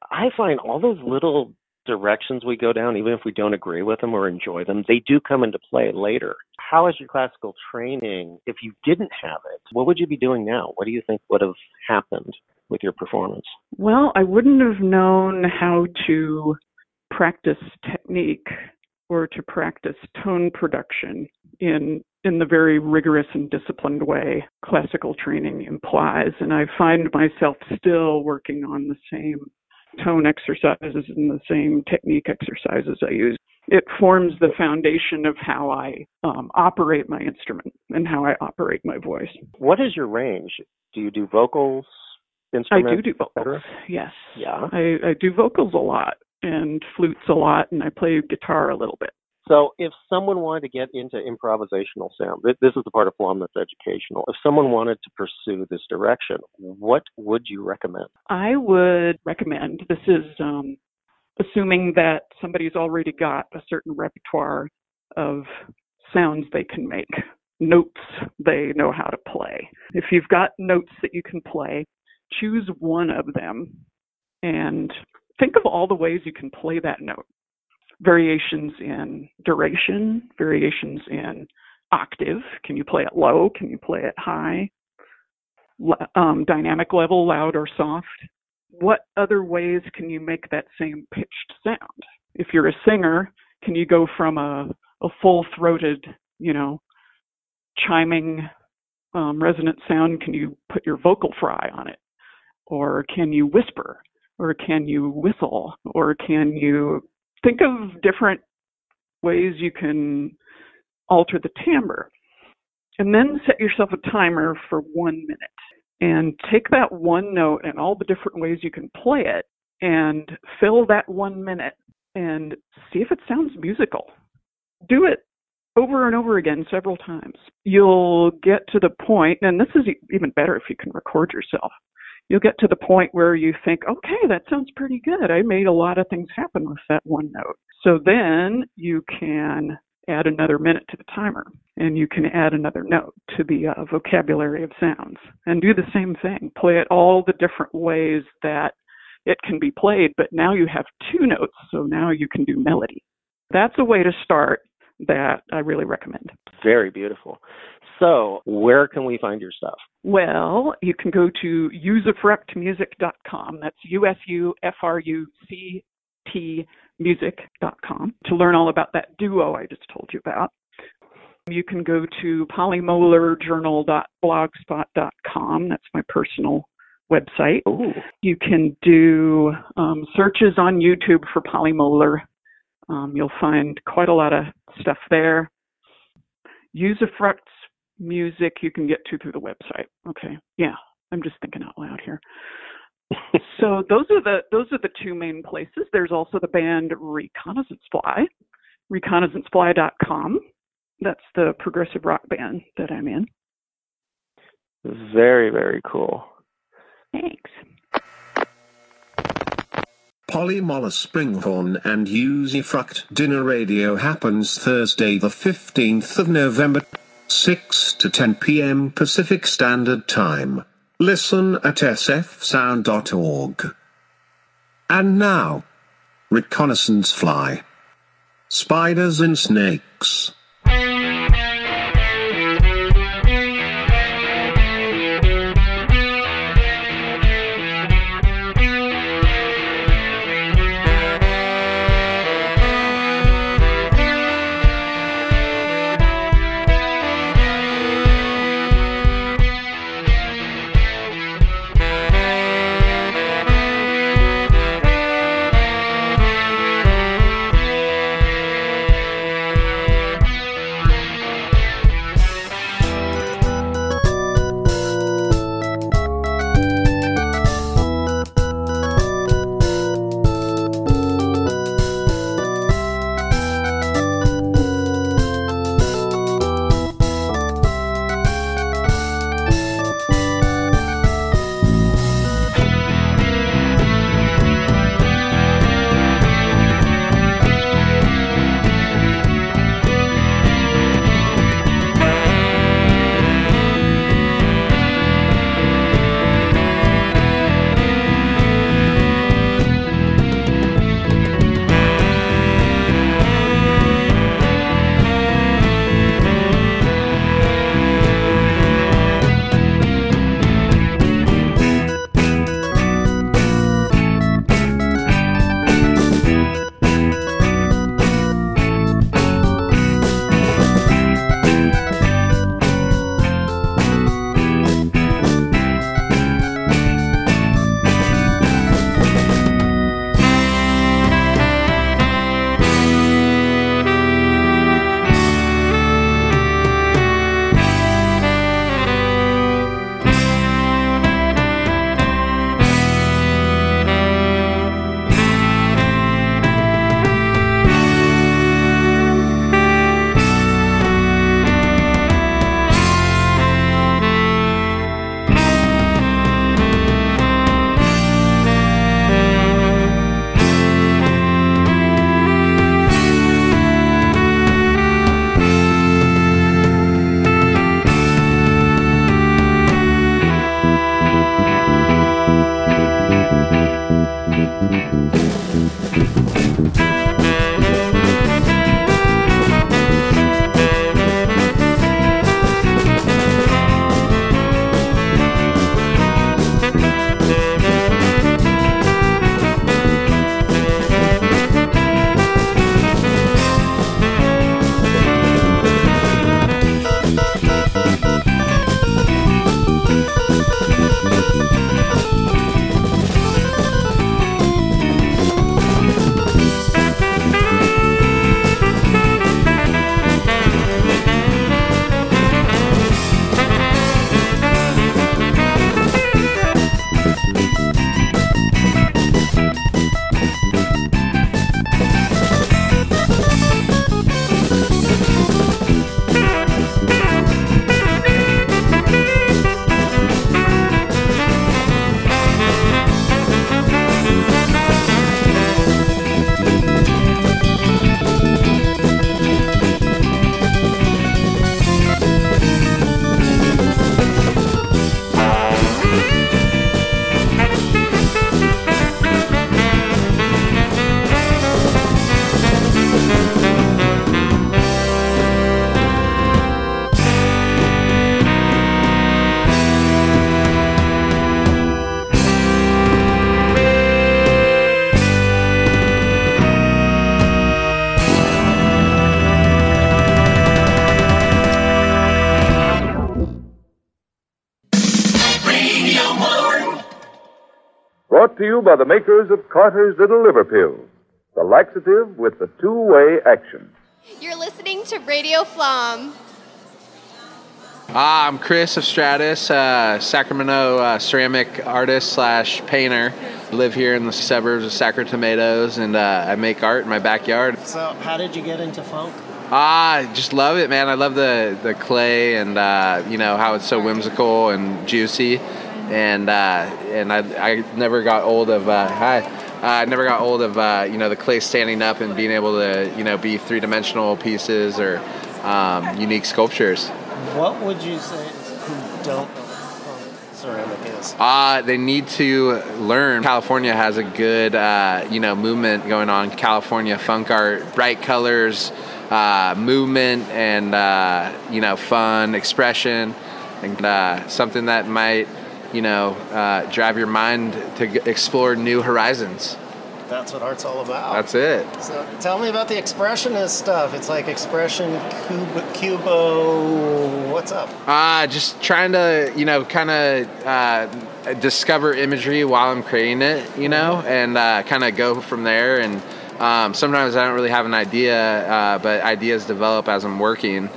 I find all those little directions we go down, even if we don't agree with them or enjoy them, they do come into play later. How is your classical training? If you didn't have it, what would you be doing now? What do you think would have happened with your performance? Well, I wouldn't have known how to practice technique or to practice tone production in in the very rigorous and disciplined way classical training implies and I find myself still working on the same tone exercises and the same technique exercises I use. It forms the foundation of how I um, operate my instrument and how I operate my voice. What is your range? Do you do vocals, instruments? I do do vocals. Yes. Yeah. I, I do vocals a lot and flutes a lot, and I play guitar a little bit. So, if someone wanted to get into improvisational sound, this is the part of Flom that's educational. If someone wanted to pursue this direction, what would you recommend? I would recommend this is um, assuming that somebody's already got a certain repertoire of sounds they can make, notes they know how to play. If you've got notes that you can play, choose one of them and think of all the ways you can play that note. Variations in duration, variations in octave. Can you play it low? Can you play it high? Um, dynamic level, loud or soft? What other ways can you make that same pitched sound? If you're a singer, can you go from a, a full throated, you know, chiming um, resonant sound? Can you put your vocal fry on it? Or can you whisper? Or can you whistle? Or can you think of different ways you can alter the timbre? And then set yourself a timer for one minute and take that one note and all the different ways you can play it and fill that one minute and see if it sounds musical. Do it over and over again several times. You'll get to the point, and this is even better if you can record yourself. You'll get to the point where you think, okay, that sounds pretty good. I made a lot of things happen with that one note. So then you can add another minute to the timer and you can add another note to the uh, vocabulary of sounds and do the same thing. Play it all the different ways that it can be played, but now you have two notes, so now you can do melody. That's a way to start that I really recommend. Very beautiful. So, where can we find your stuff? Well, you can go to usufructmusic.com. That's U S U F R U C T music.com to learn all about that duo I just told you about. You can go to polymolarjournal.blogspot.com. That's my personal website. You can do um, searches on YouTube for Polly Moller. Um, you'll find quite a lot of stuff there. Usufruct's music you can get to through the website. Okay, yeah, I'm just thinking out loud here. so those are the those are the two main places. There's also the band Reconnaissance Fly, reconnaissancefly.com. That's the progressive rock band that I'm in. Very, very cool. Thanks. Polly Moller Springhorn and Usufruct Dinner Radio happens Thursday, the 15th of November, 6 to 10 p.m. Pacific Standard Time. Listen at sfsound.org. And now, Reconnaissance Fly. Spiders and Snakes. To you by the makers of Carter's Little Liver Pills, the laxative with the two way action. You're listening to Radio Flom. Ah, I'm Chris of Stratus, uh, Sacramento uh, ceramic artist slash painter. Live here in the suburbs of Sacramento Tomatoes, and uh, I make art in my backyard. So, how did you get into funk? Ah, I just love it, man. I love the the clay and uh, you know how it's so whimsical and juicy, and uh, and I I never got old of uh, hi. Uh, I never got old of uh, you know the clay standing up and being able to you know be three dimensional pieces or um, unique sculptures. What would you say who don't know what ceramic is? Uh, they need to learn. California has a good, uh, you know, movement going on. California funk art, bright colors, uh, movement, and uh, you know, fun expression, and uh, something that might, you know, uh, drive your mind to g- explore new horizons. That's what art's all about. That's it. So, tell me about the expressionist stuff. It's like expression, cub- cubo. What's up? Uh, just trying to, you know, kind of uh, discover imagery while I'm creating it, you know, and uh, kind of go from there. And um, sometimes I don't really have an idea, uh, but ideas develop as I'm working.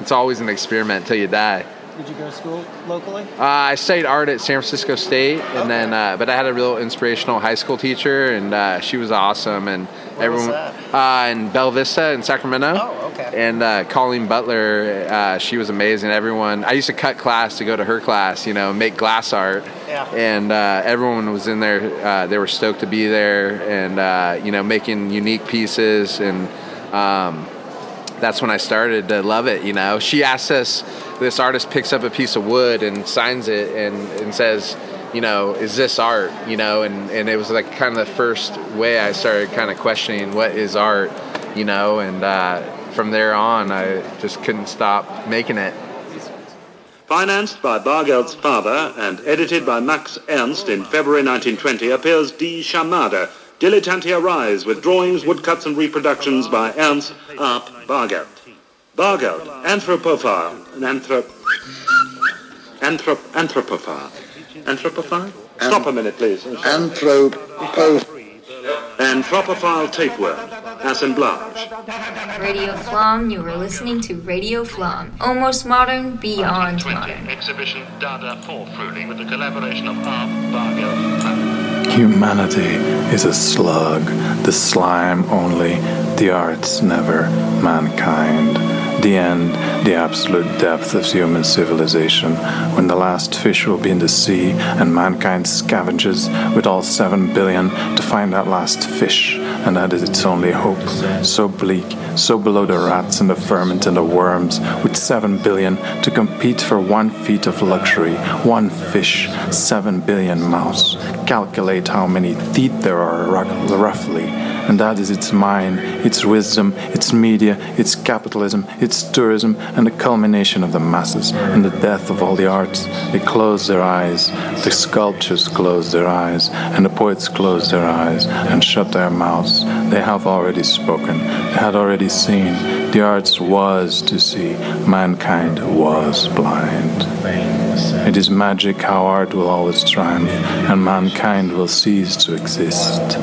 It's always an experiment till you die. Did you go to school locally? Uh, I studied art at San Francisco State, and then, uh, but I had a real inspirational high school teacher, and uh, she was awesome, and Where everyone Uh, in Bella Vista in Sacramento. Oh, okay. And uh, Colleen Butler, uh, she was amazing. Everyone, I used to cut class to go to her class, you know, make glass art. Yeah. And uh, everyone was in there. Uh, they were stoked to be there, and uh, you know, making unique pieces, and um, that's when I started to love it. You know, she asks us. This artist picks up a piece of wood and signs it, and, and says, you know, is this art? You know, and, and it was like kind of the first way I started kind of questioning what is art, you know, and uh, from there on, I just couldn't stop making it. Financed by Baargeld's father and edited by Max Ernst in February 1920 appears Die Schamade, Dilettantia Rise with drawings, woodcuts and reproductions by Ernst Arp Baargeld. Baargeld, anthropophile, an anthrop... Anthrop... anthropophile. Anthropophile? Stop a minute, please. Anthropo... Anthropophile tapeworm, assemblage. Radio Flom, you are listening to Radio Flom. Almost modern, beyond modern. Exhibition Dada 4 Fruling with the collaboration of Arp, Baargeld, Humanity is a slug, the slime only, the arts never, mankind. The end, the absolute depth of human civilization, when the last fish will be in the sea and mankind scavenges with all seven billion to find that last fish, and that is its only hope. So bleak, so below the rats and the vermin and the worms, with seven billion to compete for one feet of luxury, one fish, seven billion mouse. Calculate how many teeth there are roughly, and that is its mind, its wisdom, its media, its capitalism, its tourism, and the culmination of the masses, and the death of all the arts. They close their eyes, the sculptures close their eyes, and the poets close their eyes and shut their mouths. They have already spoken, they had already seen. The arts was to see, mankind was blind. It is magic how art will always triumph, and mankind will cease to exist.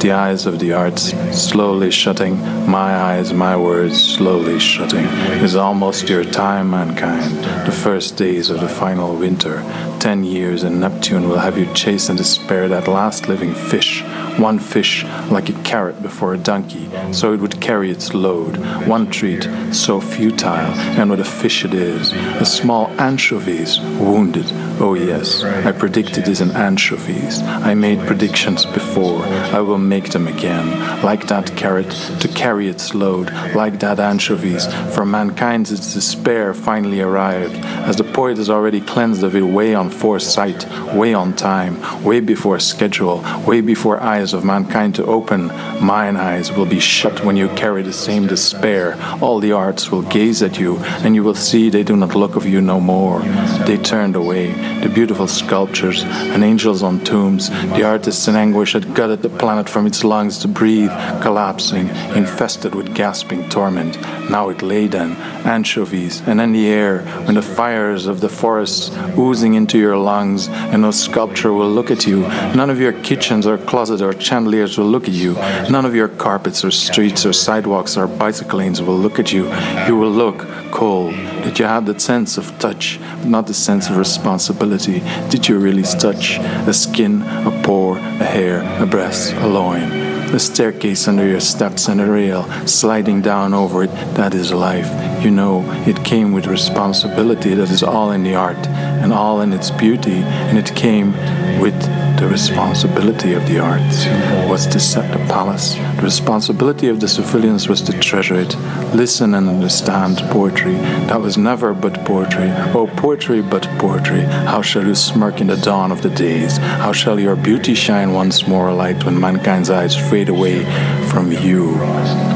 The eyes of the arts slowly shutting, my eyes, my words slowly shutting, is almost your time, mankind. The first days of the final winter. Ten years, and Neptune will have you chase and despair that last living fish. One fish, like a carrot before a donkey, so it would carry its load. One treat, so futile, and what a fish it is. A small anchovies, wounded. Oh, yes, I predicted it in anchovies. I made predictions before. I will make them again. Like that carrot, to carry its load. Like that anchovies, for mankind's despair finally arrived. As the poet has already cleansed of it way on foresight, way on time, way before schedule, way before eyes of mankind to open, mine eyes will be shut when you carry the same despair. All the arts will gaze at you, and you will see they do not look of you no more. They turned away. The beautiful sculptures and angels on tombs, the artists in anguish had gutted the planet from its lungs to breathe, collapsing, infested with gasping torment. Now it lay then, anchovies, and in the air, when the fires of the forests oozing into your lungs, and no sculpture will look at you. None of your kitchens or closets or chandeliers will look at you. None of your carpets or streets or sidewalks or bicycle lanes will look at you. You will look cold. Did you have that sense of touch, but not the sense of responsibility. Did you really touch a skin, a pore, a hair, a breast, a loin? The staircase under your steps and a rail, sliding down over it, that is life. You know, it came with responsibility that is all in the art and all in its beauty, and it came with the responsibility of the arts was to set the palace. The responsibility of the civilians was to treasure it, listen and understand poetry. That was never but poetry. Oh, poetry but poetry. How shall you smirk in the dawn of the days? How shall your beauty shine once more light when mankind's eyes fade away from you?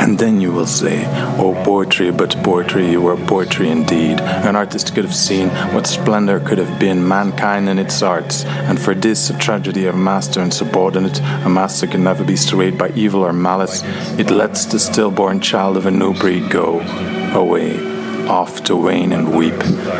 And then you will say, Oh, poetry, but poetry, you were poetry indeed. An artist could have seen what splendor could have been, mankind and its arts. And for this, a tragedy of master and subordinate, a master can never be swayed by evil or malice. It lets the stillborn child of a new breed go away off to wane and weep,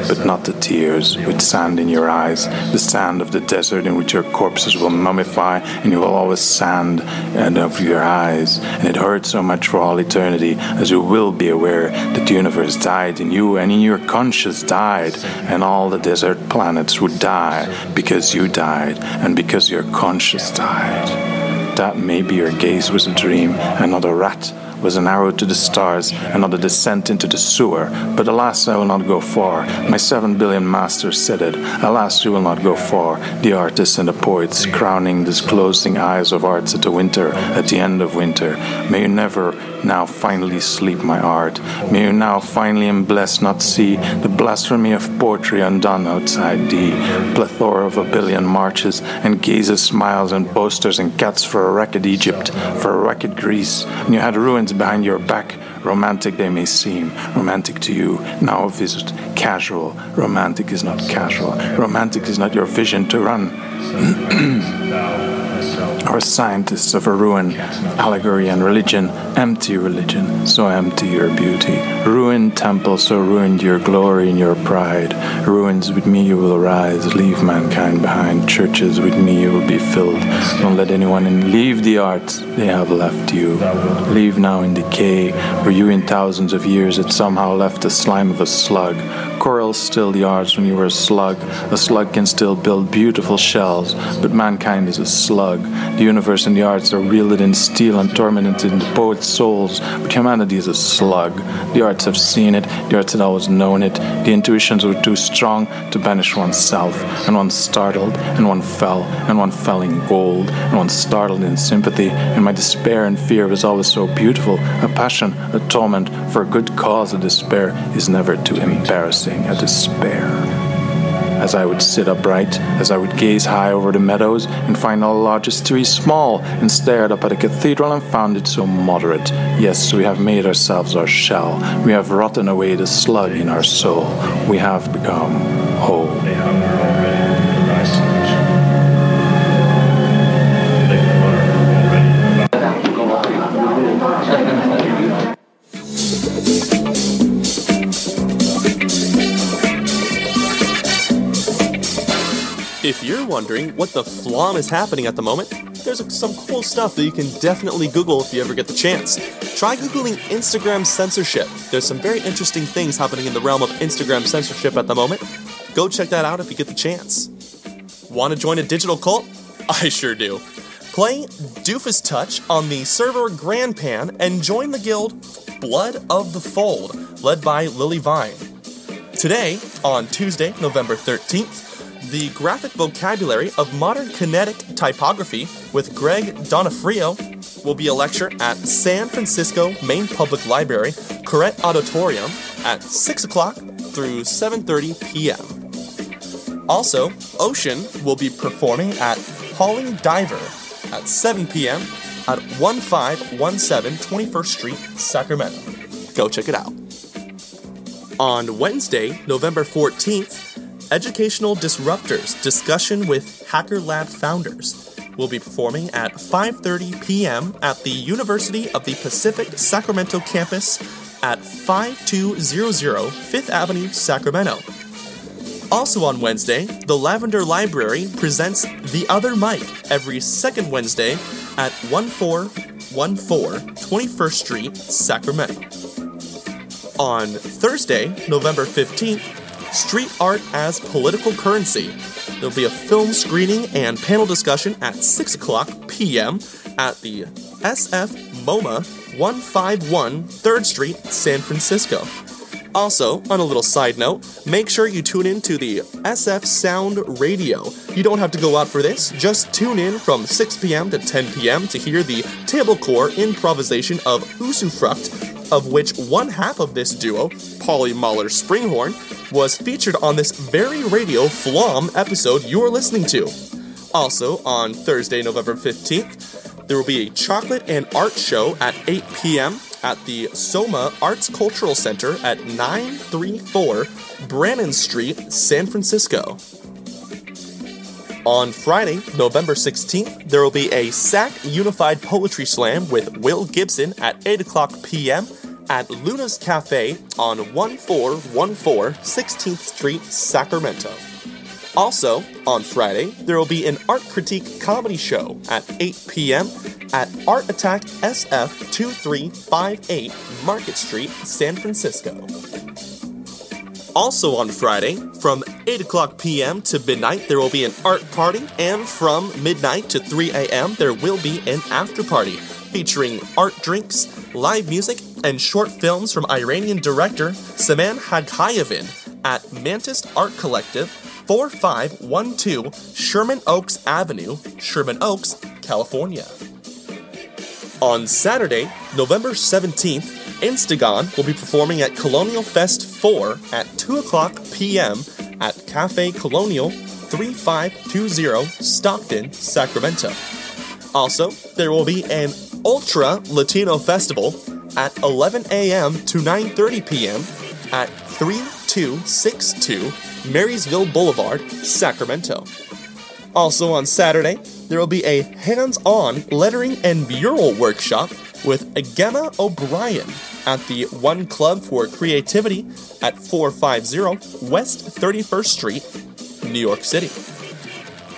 but not the tears with sand in your eyes, the sand of the desert in which your corpses will mummify, and you will always sand and of your eyes. And it hurts so much for all eternity, as you will be aware that the universe died in you, and in your conscience died, and all the desert planets would die because you died, and because your conscience died. That maybe your gaze was a dream, and not a rat was an arrow to the stars, and not a descent into the sewer. But alas, I will not go far. My seven billion masters said it. Alas, you will not go far. The artists and the poets, crowning disclosing eyes of arts at the winter, at the end of winter. May you never now finally sleep, my art. May you now finally and blessed not see the blasphemy of poetry undone outside thee. Plethora of a billion marches and gazes, smiles and boasters and cats for a wrecked Egypt, for a wrecked Greece. And you had ruins behind your back. Romantic they may seem, romantic to you. Now a visit, casual. Romantic is not casual. Romantic is not your vision to run. Our scientists of a ruin, allegory and religion, empty religion, so empty your beauty. Ruined temple, so ruined your glory and your pride. Ruins with me you will rise, leave mankind behind. Churches with me you will be filled. Don't let anyone in. Leave the arts, they have left you. Leave now in decay, where you in thousands of years had somehow left the slime of a slug. Corals still the arts when you were a slug. A slug can still build beautiful shells, but mankind is a slug. The universe and the arts are wielded in steel and tormented in the poet's souls, but humanity is a slug. The arts have seen it, the arts had always known it. The intuitions were too strong to banish oneself, and one startled, and one fell, and one fell in gold, and one startled in sympathy, and my despair and fear was always so beautiful. A passion, a torment, for a good cause, a despair is never too embarrassing, a despair as I would sit upright, as I would gaze high over the meadows and find all the largest trees small, and stared up at the cathedral and found it so moderate. Yes, we have made ourselves our shell. We have rotten away the slug in our soul. We have become whole. If you're wondering what the flom is happening at the moment, there's some cool stuff that you can definitely Google if you ever get the chance. Try Googling Instagram censorship. There's some very interesting things happening in the realm of Instagram censorship at the moment. Go check that out if you get the chance. Want to join a digital cult? I sure do. Play Dofus Touch on the server Grandapan and join the guild Blood of the Fold, led by Lily Vine. Today, on Tuesday, November 13th, the graphic vocabulary of modern kinetic typography with Greg Donofrio will be a lecture at San Francisco Main Public Library, Koret Auditorium at 6 o'clock through 7.30 p.m. Also, Ocean will be performing at Holy Diver at 7 p.m. at 1517 21st Street, Sacramento. Go check it out. On Wednesday, November 14th, Educational Disruptors discussion with Hacker Lab founders will be performing at 5:30 p.m. at the University of the Pacific Sacramento campus at 5200 Fifth Avenue, Sacramento. Also on Wednesday, the Lavender Library presents The Other Mike every second Wednesday at 1414 21st Street, Sacramento. On Thursday, November 15th, Street Art as Political Currency. There'll be a film screening and panel discussion at 6 o'clock p.m. at the SF MoMA 151 3rd Street, San Francisco. Also, on a little side note, make sure you tune in to the SF Sound Radio. You don't have to go out for this, just tune in from 6 p.m. to 10 p.m. to hear the tablecore improvisation of Usufruct, of which one half of this duo, Polly Moller Springhorn, was featured on this very radio Flom episode you're listening to. Also, on Thursday, November 15th, there will be a chocolate and art show at 8 p.m. at the SOMArts Cultural Center at 934 Brannan Street, San Francisco. On Friday, November 16th, there will be a SAC Unified Poetry Slam with Will Gibson at 8 o'clock p.m. at Luna's Cafe on 1414 16th Street, Sacramento. Also, on Friday, there will be an art critique comedy show at 8 p.m. at Art Attack SF 2358 Market Street, San Francisco. Also on Friday, from 8 o'clock p.m. to midnight, there will be an art party, and from midnight to 3 a.m., there will be an after party featuring art drinks, live music, and short films from Iranian director Saman Haghayevin at Mantis Art Collective, 4512 Sherman Oaks Avenue, Sherman Oaks, California. On Saturday, November 17th, Instagon will be performing at Colonial Fest 4 at 2 o'clock p.m. at Cafe Colonial 3520 Stockton, Sacramento. Also, there will be an Ultra Latino Festival at 11 a.m. to 9:30 p.m. at 3262 Marysville Boulevard, Sacramento. Also on Saturday, there will be a hands-on lettering and mural workshop with Gemma O'Brien at the One Club for Creativity at 450 West 31st Street, New York City.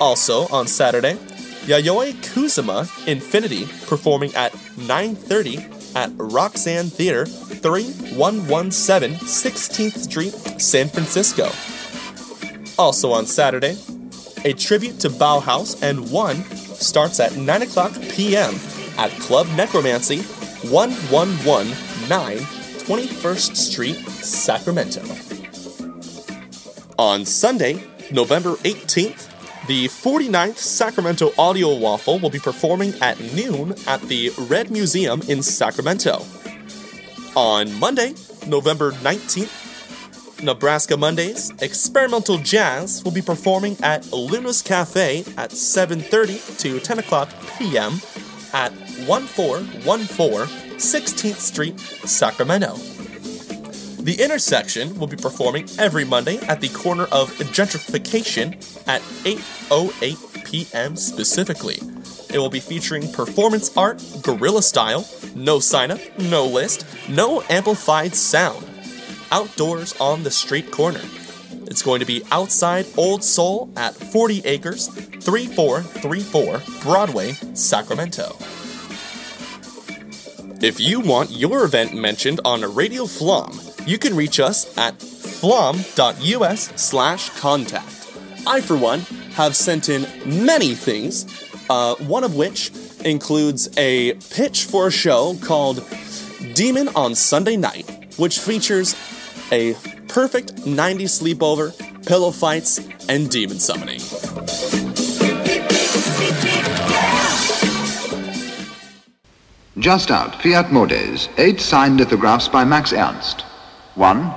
Also on Saturday, Yayoi Kusama Infinity performing at 9:30 at Roxanne Theater, 3117 16th Street, San Francisco. Also on Saturday, a tribute to Bauhaus and One starts at 9 o'clock p.m. at Club Necromancy, 1119 21st Street, Sacramento. On Sunday, November 18th, the 49th Sacramento Audio Waffle will be performing at noon at the Red Museum in Sacramento. On Monday, November 19th, Nebraska Mondays, Experimental Jazz will be performing at Luna's Cafe at 7.30 to 10 o'clock p.m. at 1414 16th Street, Sacramento. The Intersection will be performing every Monday at the corner of Gentrification at 8.08 p.m. specifically. It will be featuring performance art, guerrilla style, no sign up, no list, no amplified sound. Outdoors on the street corner. It's going to be outside Old Soul at 40 Acres, 3434 Broadway, Sacramento. If you want your event mentioned on Radio Flom, you can reach us at flom.us slash contact. I, for one, have sent in many things, uh, one of which includes a pitch for a show called Demon on Sunday Night, which features a perfect 90s sleepover, pillow fights, and demon summoning. Just out, Fiat Modes, eight signed lithographs by Max Ernst. One,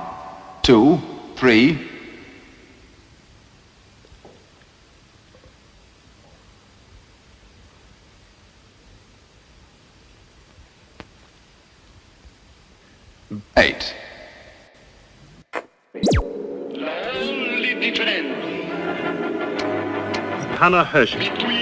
two, three. Eight. Hannah Hershey.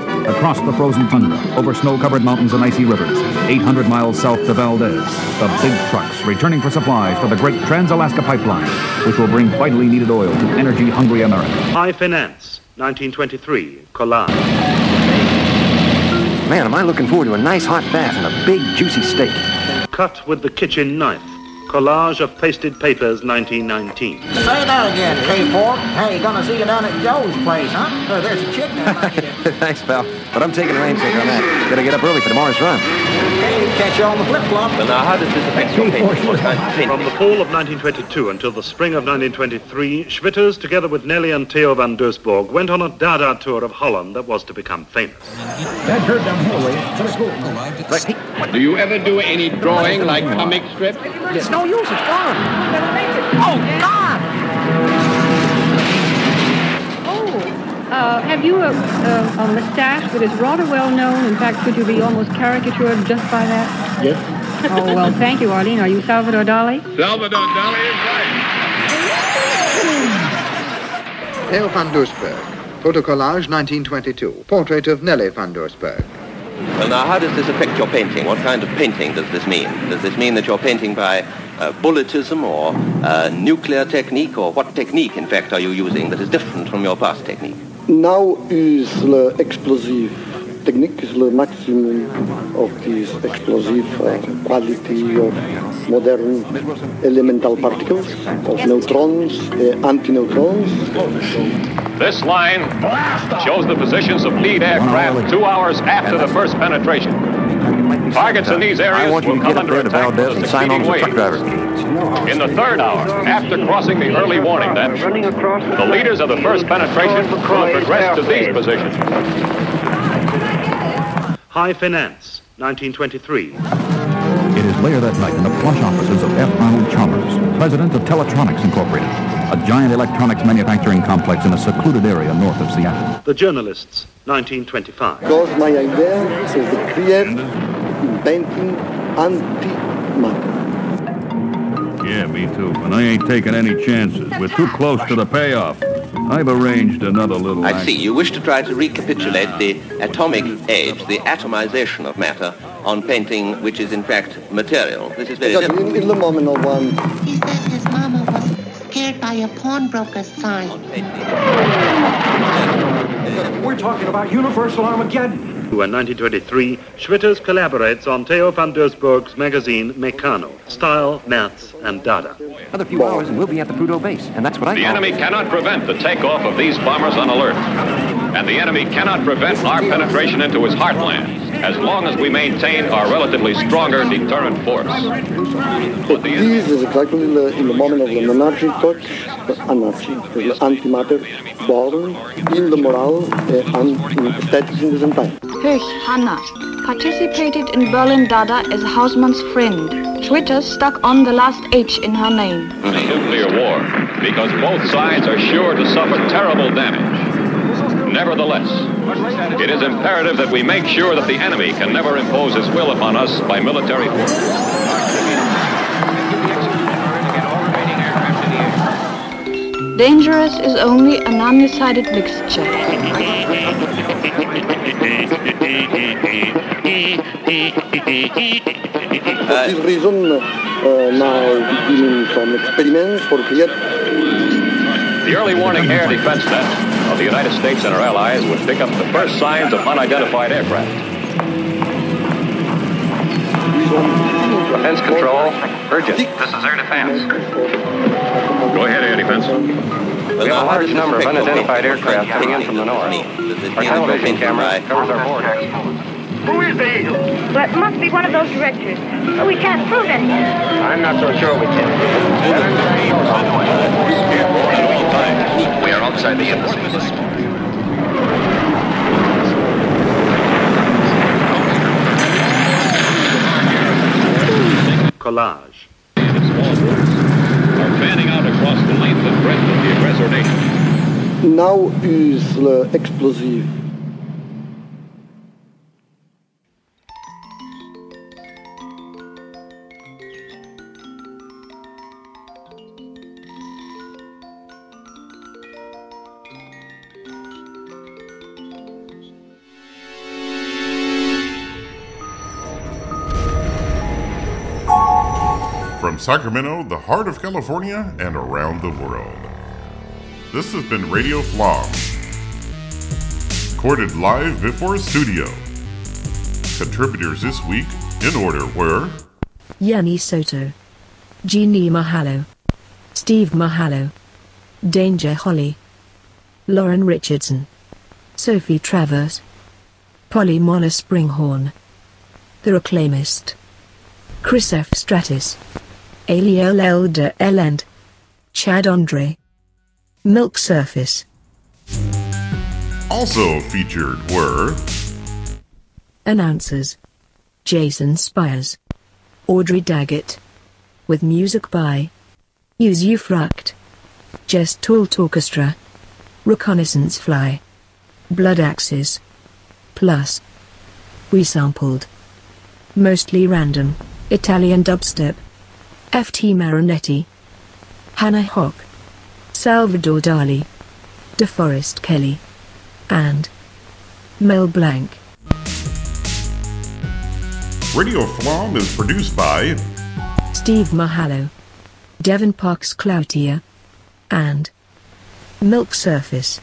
Across the frozen tundra, over snow-covered mountains and icy rivers, 800 miles south to Valdez, the big trucks returning for supplies for the great Trans-Alaska Pipeline, which will bring vitally needed oil to energy-hungry America. High Finance, 1923. Collage. Man, am I looking forward to a nice hot bath and a big juicy steak. Cut with the kitchen knife. Collage of pasted papers, 1919. Say that again, K4. Hey, gonna see you down at Joe's place, huh? Uh, there's a chick there. Thanks, pal. But I'm taking a rain check on that. Gotta get up early for tomorrow's run. Hey, catch you on the flip flop. And now, how does this affect your From the fall of 1922 until the spring of 1923, Schwitters, together with Nelly and Theo van Doesburg, went on a Dada tour of Holland that was to become famous. That hurt down hallway. Let's go. Do you ever do any drawing like comic strip? It's no use. It's gone. Oh, God! Oh, uh, have you a, a, a mustache that is rather well known? In fact, could you be almost caricatured just by that? Yes. Oh, well, thank you, Arlene. Are you Salvador Dali? Salvador Dali is right. Theo van Doesburg. Photocollage 1922. Portrait of Nelly van Doesburg. Well, now, how does this affect your painting? What kind of painting does this mean? Does this mean that you're painting by uh, bulletism or uh, nuclear technique, or what technique, in fact, are you using that is different from your past technique? Now is the explosive technique is the maximum of this explosive uh, quality of modern elemental particles, of neutrons, uh, antineutrons. This line shows the positions of lead aircraft two hours after the first penetration. Targets in these areas I want you will to get come up there under to attack Valdez with a and sign on succeeding as a truck wave. driver. In the third hour, after crossing the early warning depth, the leaders of the first penetration will progress to these positions. High Finance, 1923. It is later that night in the plush offices of F. Arnold Chalmers, president of Teletronics Incorporated, a giant electronics manufacturing complex in a secluded area north of Seattle. The Journalists, 1925. Because my idea is to create inventing antimatter. Yeah, me too. And I ain't taking any chances. We're too close to the payoff. I've arranged another little I act- see. You wish to try to recapitulate the atomic age, the atomization of matter, on painting which is in fact material. This is very Because in, in the moment of one He says his mama was scared by a pawnbroker's sign. We're talking about Universal Armageddon. In 1923, Schwitters collaborates on Theo van Doesburg's magazine Mécano, Style, Maths, and Dada. Another few hours and we'll be at the Pluto base, and that's what I The call enemy cannot prevent the takeoff of these bombers on alert. And the enemy cannot prevent our penetration into his heartland as long as we maintain our relatively stronger deterrent force. But this is exactly the, in the moment of the monarchy touch, the anarchy, the antimatter born in the moral uh, and in aesthetics in the same time. Höch, Hanna. Participated in Berlin Dada as Hausmann's friend. Schwitters stuck on the last H in her name. nuclear war because both sides are sure to suffer terrible damage. Nevertheless, it is imperative that we make sure that the enemy can never impose his will upon us by military force. Dangerous is only a non-decided mixture. For this reason, uh, now beginning some experiments for create The early warning air defense net of the United States and our allies would pick up the first signs of unidentified aircraft. Defense control, urgent. This is air defense. Go ahead, air defense. We have a large number of unidentified aircraft coming in from the north. Our television camera covers our vortex. Who is the eagle? Well, it must be one of those directors. But we can't prove anything. I'm not so sure we can. We are outside the embassy. Collage. Are fanning out across the length and breadth of the aggressor nation. now is the explosive Sacramento, the heart of California, and around the world. This has been Radio Flom, recorded live before a studio. Contributors this week, in order, were Yanni Soto, Jeannie Mahalo, Steve Mahalo, Danger Holly, Lauren Richardson, Sophie Travers, Polly Moller Springhorn, The Reclaimist, Chris F. Stratus, Aliel Elder Elend, Chad Andre, Milk Surface. Also featured were Announcers Jason Spires, Audrey Daggett, with music by Usufruct, Jess Talt Orchestra, Reconnaissance Fly, Blood Axes, plus we sampled mostly random Italian dubstep, FT Marinetti, Hannah Höch, Salvador Dali, DeForest Kelley, and Mel Blanc. Radio Flom is produced by Steve Mahalo, Devin Parks Cloutier, and Milk Surface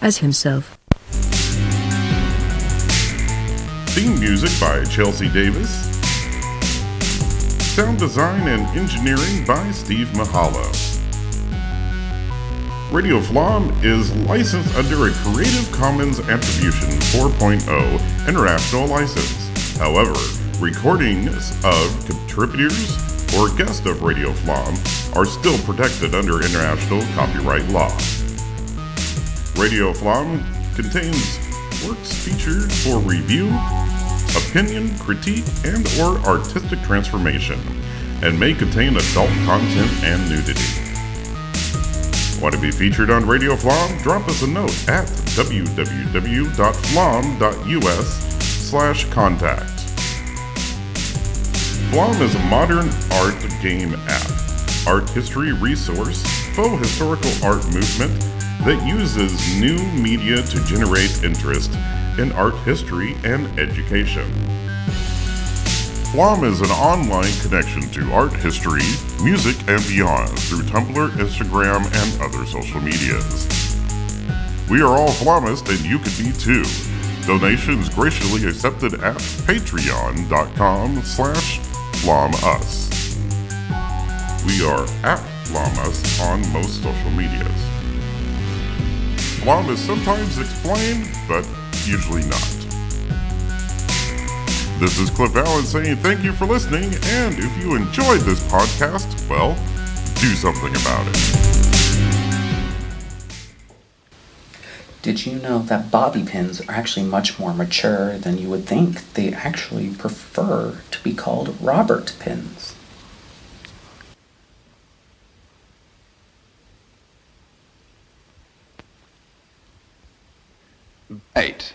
as himself. theme music by Chelsea Davis, sound design and engineering by Steve Mahalo. Radio Flom is licensed under a Creative Commons Attribution 4.0 international license. However, recordings of contributors or guests of Radio Flom are still protected under international copyright law. Radio Flom contains works featured for review, opinion, critique, and or artistic transformation, and may contain adult content and nudity. Want to be featured on Radio Flom? Drop us a note at www.flom.us slash contact. Flom is a modern art game app, art history resource, faux historical art movement that uses new media to generate interest in art history and education. Flom is an online connection to art history, music, and beyond through Tumblr, Instagram, and other social medias. We are all Flomist, and you could be too. Donations graciously accepted at patreon.com slash flomus. We are at Flomus on most social medias. Flom is sometimes explained, but usually not. This is Cliff Allen saying thank you for listening, and if you enjoyed this podcast, well, do something about it. Did you know that bobby pins are actually much more mature than you would think? They actually prefer to be called Robert pins. Eight.